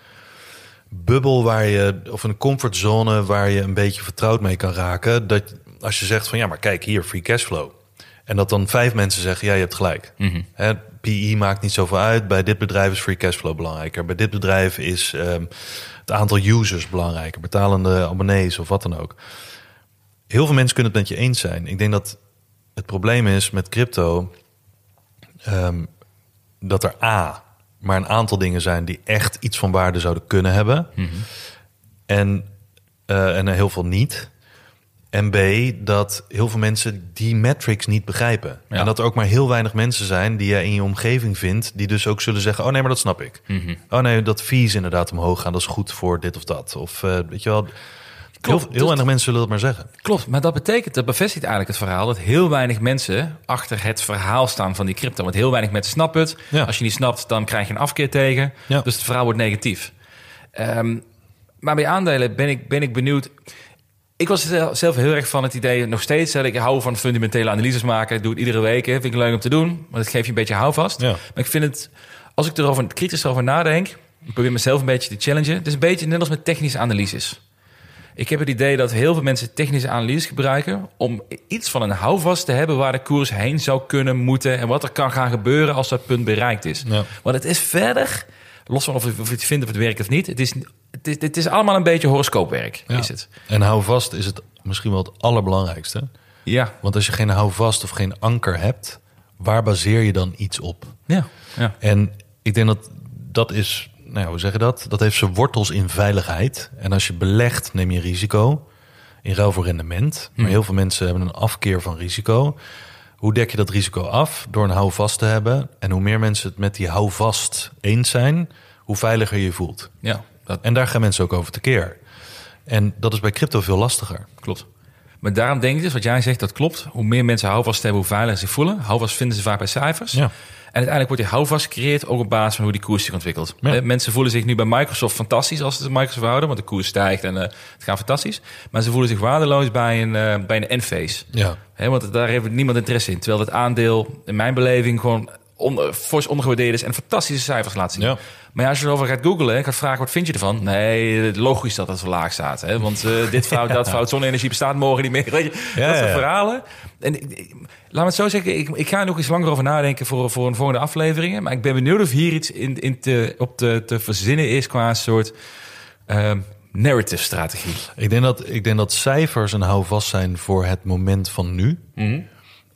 bubbel waar je, of een comfortzone waar je een beetje vertrouwd mee kan raken. Dat als je zegt van ja, maar kijk hier, free cashflow. En dat dan vijf mensen zeggen, ja, je hebt gelijk. Hè, PE maakt niet zoveel uit. Bij dit bedrijf is free cashflow belangrijker. Bij dit bedrijf is ehm, het aantal users belangrijker. Betalende abonnees of wat dan ook. heel veel mensen kunnen het met je eens zijn. Ik denk dat het probleem is met crypto ehm, dat er A, maar een aantal dingen zijn die echt iets van waarde zouden kunnen hebben. En, eh, en heel veel niet. En B, dat heel veel mensen die metrics niet begrijpen. Ja. En dat er ook maar heel weinig mensen zijn die je in je omgeving vindt, die dus ook zullen zeggen: Oh nee, maar dat snap ik. Oh nee, dat fees inderdaad omhoog gaan, dat is goed voor dit of dat. Of eh, weet je wel. Heel, heel weinig mensen zullen dat maar zeggen. Klopt, maar dat betekent, dat bevestigt eigenlijk het verhaal... dat heel weinig mensen achter het verhaal staan van die crypto. Want heel weinig mensen snappen het. Ja. Als je niet snapt, dan krijg je een afkeer tegen. Ja. Dus het verhaal wordt negatief. Ehm, maar bij aandelen ben ik, ben ik benieuwd... Ik was zel- zelf heel erg van het idee, nog steeds... dat ik hou van fundamentele analyses maken. Ik doe het iedere week, hè. vind ik leuk om te doen. Want het geeft je een beetje houvast. Ja. Maar ik vind het, als ik erover kritisch over nadenk... ik probeer mezelf een beetje te challengen. Het is een beetje net als met technische analyses. Ik heb het idee dat heel veel mensen technische analyses gebruiken om iets van een houvast te hebben waar de koers heen zou kunnen moeten en wat er kan gaan gebeuren als dat punt bereikt is. Ja. Want het is verder, los van of, je- of je het vindt of het werkt of niet, het is, het is, het is allemaal een beetje horoscoopwerk, Ja. is het. En hou vast is het misschien wel het allerbelangrijkste. Ja, Want als je geen houvast of geen anker hebt, waar baseer je dan iets op? ja, ja. En ik denk dat dat is, nou ja, hoe zeg je dat? Dat heeft zijn wortels in veiligheid. En als je belegt, neem je risico in ruil voor rendement. Maar heel veel mensen hebben een afkeer van risico. Hoe dek je dat risico af? Door een houvast te hebben. En hoe meer mensen het met die houvast eens zijn, hoe veiliger je je voelt. ja dat En daar gaan mensen ook over tekeer. En dat is bij crypto veel lastiger. klopt. Maar daarom denk ik dus, wat jij zegt, dat klopt. Hoe meer mensen houvast hebben, hoe veiliger ze voelen. Houvast vinden ze vaak bij cijfers. Ja. En uiteindelijk wordt die houvast gecreëerd ook op basis van hoe die koers zich ontwikkelt. Ja. Eh, Mensen voelen zich nu bij Microsoft fantastisch als ze Microsoft houden, want de koers stijgt en eh, het gaat fantastisch. Maar ze voelen zich waardeloos bij een, eh, bij een Enphase. Ja. Hè, want daar heeft niemand interesse in. Terwijl het aandeel, in mijn beleving, gewoon on, fors ondergewaardeerd is en fantastische cijfers laat zien. Ja. Maar ja, als je erover gaat googlen en gaat vragen wat vind je ervan? Nee, logisch dat het zo laag staat. Hè? Want eh, dit fout, dat fout, zonne-energie bestaat morgen niet meer. Weet je? Ja, dat soort verhalen. En ik, ik- laat me het zo zeggen, ik, ik ga er nog eens langer over nadenken voor, voor een volgende afleveringen. Maar ik ben benieuwd of hier iets in, in te, op te, te verzinnen is qua soort ehm, narrative strategie. Ik denk, dat, ik denk dat cijfers een houvast zijn voor het moment van nu.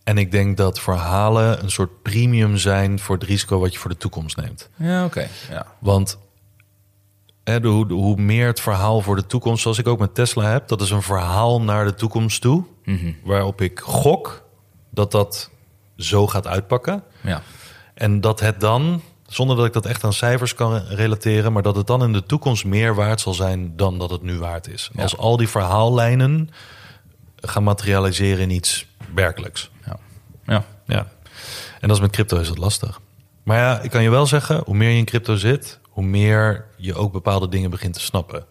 En ik denk dat verhalen een soort premium zijn voor het risico wat je voor de toekomst neemt. Ja, oké. Ja. Want hè, de, hoe, de- hoe meer het verhaal voor de toekomst, zoals ik ook met Tesla heb, dat is een verhaal naar de toekomst toe. Waarop ik gok dat dat zo gaat uitpakken. ja. En dat het dan, zonder dat ik dat echt aan cijfers kan relateren, maar dat het dan in de toekomst meer waard zal zijn dan dat het nu waard is. Ja. Als al die verhaallijnen gaan materialiseren in iets werkelijks. Ja. ja. Ja. En dat is met crypto is dat lastig. Maar ja, ik kan je wel zeggen, hoe meer je in crypto zit, hoe meer je ook bepaalde dingen begint te snappen.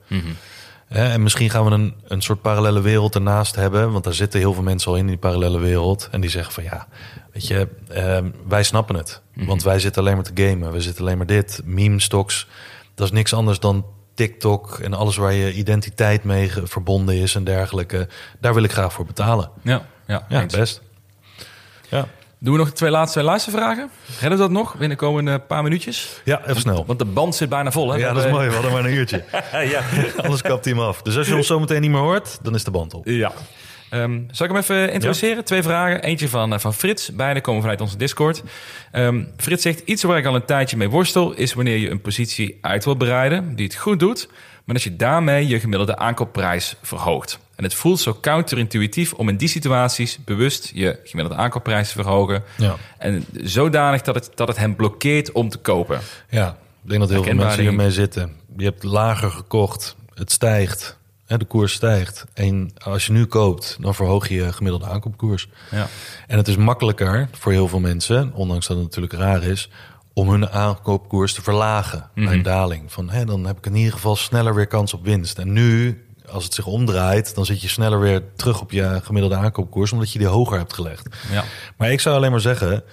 Hè, en misschien gaan we een, een soort parallele wereld ernaast hebben, want daar zitten heel veel mensen al in die parallele wereld. En die zeggen van ja, weet je, ehm, wij snappen het. Want wij zitten alleen maar te gamen, we zitten alleen maar dit, meme stocks. Dat is niks anders dan TikTok en alles waar je identiteit mee verbonden is en dergelijke. Daar wil ik graag voor betalen. Ja, ja, best. Ja. Doen we nog de twee laatste luistervragen? Redden we dat nog binnen de komende paar minuutjes? Ja, even snel. Want de band zit bijna vol, hè? Ja, dat is mooi. We hadden maar een uurtje. ja. Anders kapt hij hem af. Dus als je ons zometeen niet meer hoort, dan is de band op. ja. Ehm, zal ik hem even introduceren? Twee vragen. Eentje van, eh, van Frits. Beide komen vanuit onze Discord. Ehm, Frits zegt, iets waar ik al een tijdje mee worstel... is wanneer je een positie uit wilt bereiden die het goed doet... maar dat je daarmee je gemiddelde aankoopprijs verhoogt. En het voelt zo counterintuïtief om in die situaties... bewust je gemiddelde aankoopprijs te verhogen... Ja. en zodanig dat het, dat het hem blokkeert om te kopen. Ja, ik denk dat heel veel mensen hiermee zitten. Je hebt lager gekocht, het stijgt, hè, de koers stijgt. En als je nu koopt, dan verhoog je je gemiddelde aankoopkoers. Ja. En het is makkelijker voor heel veel mensen, ondanks dat het natuurlijk raar is, om hun aankoopkoers te verlagen bij een daling. Van hè, dan heb ik in ieder geval sneller weer kans op winst. En nu, als het zich omdraait, dan zit je sneller weer terug op je gemiddelde aankoopkoers, omdat je die hoger hebt gelegd. Ja. Maar ik zou alleen maar zeggen,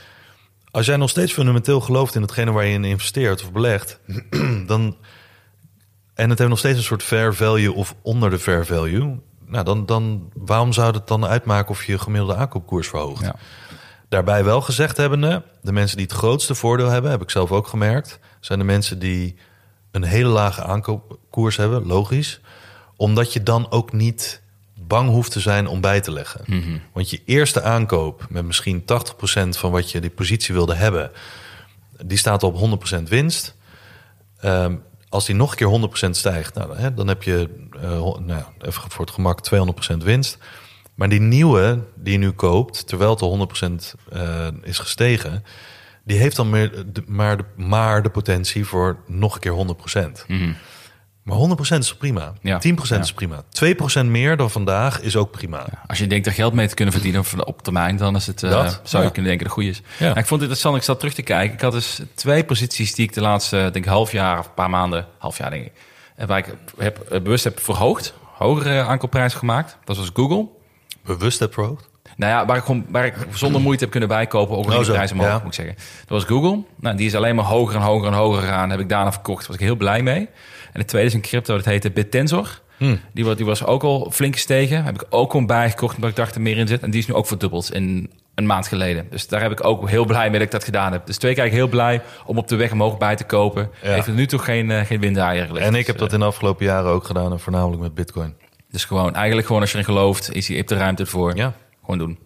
als jij nog steeds fundamenteel gelooft in hetgene waar je in investeert of belegt, dan en het heeft nog steeds een soort fair value of onder de fair value, nou dan, dan waarom zou het dan uitmaken of je gemiddelde aankoopkoers verhoogt? Ja. Daarbij wel gezegd hebbende, de mensen die het grootste voordeel hebben, heb ik zelf ook gemerkt, zijn de mensen die een hele lage aankoopkoers hebben, logisch, omdat je dan ook niet bang hoeft te zijn om bij te leggen. Mhm. Want je eerste aankoop met misschien 80% van wat je die positie wilde hebben, die staat op 100% winst. Ehm, als die nog een keer 100% stijgt, nou, hè, dan heb je, eh, nou, even voor het gemak, 200% winst. Maar die nieuwe die je nu koopt, terwijl het al 100% eh, is gestegen, die heeft dan meer, de, maar, de, maar de potentie voor nog een keer 100%. Maar 100% is prima? Ja. 10% Ja. is prima. 2% meer dan vandaag is ook prima. Als je denkt er geld mee te kunnen verdienen op termijn, dan is het, eh, zou je kunnen denken dat het goed is. Nou, ik vond het interessant, ik zat terug te kijken. Ik had dus twee posities die ik de laatste denk half jaar of een paar maanden, half jaar denk ik, en waar ik heb, eh, bewust heb verhoogd, hogere aankoopprijzen gemaakt. Dat was Google. Bewust heb verhoogd? Nou ja, waar ik, gewoon, waar ik zonder moeite heb kunnen bijkopen, ook Oh, een zo, prijzen omhoog, ja. moet ik zeggen. Dat was Google. Nou, die is alleen maar hoger en hoger en hoger gegaan. Heb ik daarna verkocht. Daar was ik heel blij mee. En de tweede is een crypto, dat heette BitTensor. Hmm. Die, wa- die was ook al flink gestegen. Heb ik ook gewoon bijgekocht, omdat ik dacht er meer in zit. En die is nu ook verdubbeld in een maand geleden. Dus daar heb ik ook heel blij mee dat ik dat gedaan heb. Dus twee keer heel blij om op de weg omhoog bij te kopen. Ja. Heeft er nu toch geen, eh, geen gelegd. En ik heb Dus, dat in de afgelopen jaren ook gedaan, en voornamelijk met Bitcoin. eh, Dus gewoon, eigenlijk gewoon als je erin gelooft, is je de ruimte ervoor. Ja. Gewoon doen.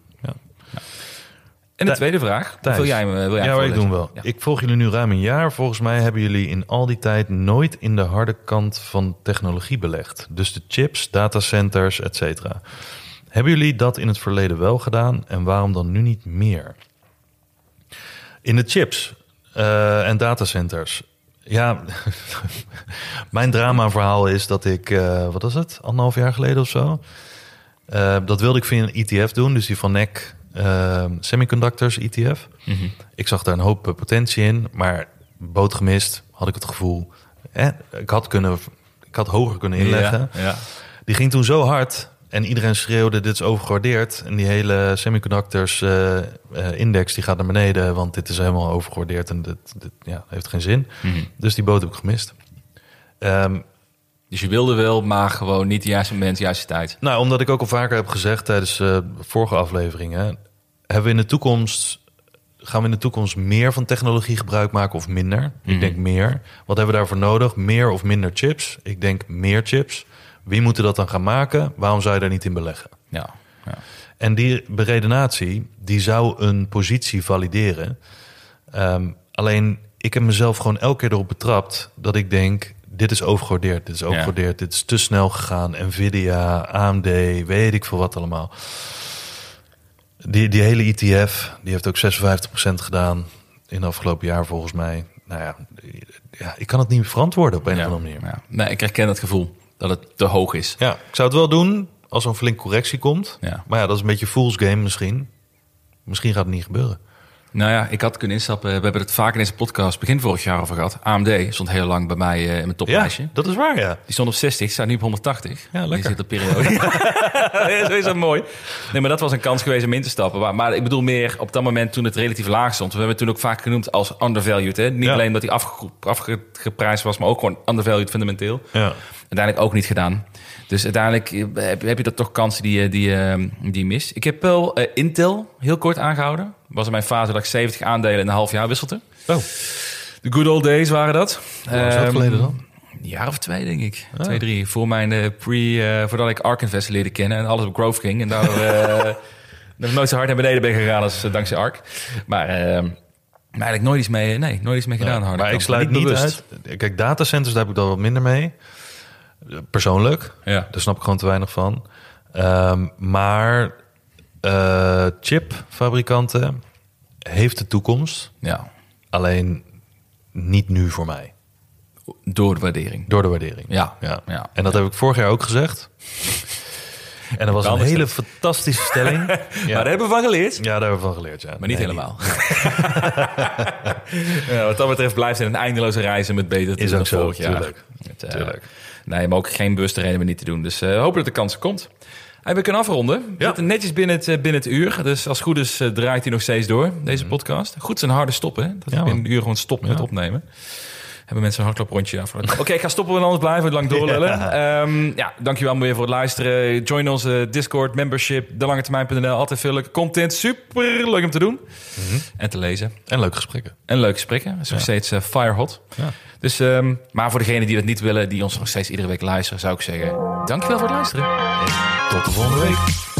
En de tweede vraag. Thijs. Wil jij me wil jij ja, ik doen wel. Ja. Ik volg jullie nu ruim een jaar. Volgens mij hebben jullie in al die tijd nooit in de harde kant van technologie belegd. Dus de chips, datacenters, et cetera. Hebben jullie dat in het verleden wel gedaan en waarom dan nu niet meer? In de chips eh, en datacenters. Ja, mijn drama-verhaal is dat ik, eh, wat was het, anderhalf jaar geleden of zo? Eh, dat wilde ik via een ETF doen, dus die van NEC eh, Semiconductors ETF. Mhm. Ik zag daar een hoop potentie in, maar boot gemist, had ik het gevoel. Ik, had kunnen, ik had hoger kunnen inleggen. Ja, ja. Die ging toen zo hard en iedereen schreeuwde dit is overgewaardeerd. En die hele semiconductors eh, eh, index die gaat naar beneden, want dit is helemaal overgewaardeerd en dit, dit ja, heeft geen zin. Mhm. Dus die boot heb ik gemist. Ehm, Dus je wilde wel, maar gewoon niet de juiste moment, de juiste tijd. nou, omdat ik ook al vaker heb gezegd tijdens eh, vorige afleveringen, hebben we in de toekomst gaan we in de toekomst meer van technologie gebruik maken of minder? Mhm. Ik denk meer. Wat hebben we daarvoor nodig? Meer of minder chips? Ik denk meer chips. Wie moeten dat dan gaan maken? Waarom zou je daar niet in beleggen? Ja. ja. En die beredenatie, die zou een positie valideren. Ehm, alleen, ik heb mezelf gewoon elke keer erop betrapt dat ik denk... dit is overgewaardeerd, dit is overgewaardeerd, dit is te snel gegaan. Nvidia, AMD, weet ik veel wat allemaal. Die, die hele ETF, die heeft ook 56% gedaan in het afgelopen jaar volgens mij. Nou ja, ja ik kan het niet verantwoorden op een ja. of andere manier. Ja. Nee, ik herken het gevoel dat het te hoog is. Ja, ik zou het wel doen als er een flink correctie komt. Ja. Maar ja, dat is een beetje fool's game misschien. Misschien gaat het niet gebeuren. Nou ja, ik had kunnen instappen. We hebben het vaak in deze podcast begin vorig jaar over gehad. AMD stond heel lang bij mij eh, in mijn toplijstje. dat is waar, ja. Die stond op 60, staat nu op 180. Ja, lekker. Die zit op periode. ja, zo is dat mooi. Nee, maar dat was een kans geweest om in te stappen. Maar, maar ik bedoel meer op dat moment toen het relatief laag stond. We hebben het toen ook vaak genoemd als undervalued. Hè? Niet Ja. alleen dat hij afge, afgeprijsd was, maar ook gewoon undervalued fundamenteel. ja. Uiteindelijk ook niet gedaan. Dus uiteindelijk eh, heb, heb je dat toch kansen die, je- die, eh, die je mist. Ik heb wel eh, Intel heel kort aangehouden. Was in mijn fase dat ik 70 aandelen in een half jaar wisselde. Oh, De good old days waren dat. hoe is dat Ehm, geleden dan? Een jaar of twee, denk ik. Twee, drie. Voor mijn eh, pre... eh, voordat ik Ark Invest leerde kennen en alles op growth ging. En eh, nog nooit zo hard naar beneden ben gegaan als eh, dankzij Ark. Maar, eh, maar eigenlijk nooit iets mee, nee, nooit iets mee gedaan. Ja, maar ik sluit niet uit. Kijk, datacenters, daar heb ik dan wat minder mee. Persoonlijk. Ja. Daar snap ik gewoon te weinig van. Ehm, maar eh, chipfabrikanten heeft de toekomst. ja, Alleen niet nu voor mij. door de waardering. Door de waardering. Ja, Ja. ja. En dat heb ik vorig jaar ook gezegd. En dat was een hele fantastische stelling. Maar daar hebben we van geleerd. ja, daar hebben we van geleerd. Ja. Maar niet Nee, helemaal. ja, wat dat betreft blijft het een eindeloze reizen met beter te Is ook zo, vorig jaar. tuurlijk. Eh, Tuurlijk. Nee, maar ook geen bewuste reden om het niet te doen. Dus eh hopen dat de kans komt. Hey, we kunnen afronden. We Ja. zitten netjes binnen het, eh, binnen het uur. Dus als het goed is, eh, draait hij nog steeds door, deze podcast. Goed zijn harde stoppen. Hè? Dat Mhm. Ja, binnen een uur gewoon stoppen met opnemen. Hebben mensen een hardlooprondje afgelopen. Oké, ik ga stoppen, want anders blijven we lang doorlullen. Ja. ja, dankjewel weer voor het luisteren. Join onze Discord, membership, delangetermijn.nl. Altijd veel leuke content. Super leuk om te doen en te lezen. En leuke gesprekken. En leuke gesprekken. Het is nog steeds uh, fire hot. Ja. Dus, ehm, maar voor degenen die dat niet willen, die ons nog steeds iedere week luisteren, zou ik zeggen: dankjewel voor het luisteren. En tot de volgende week.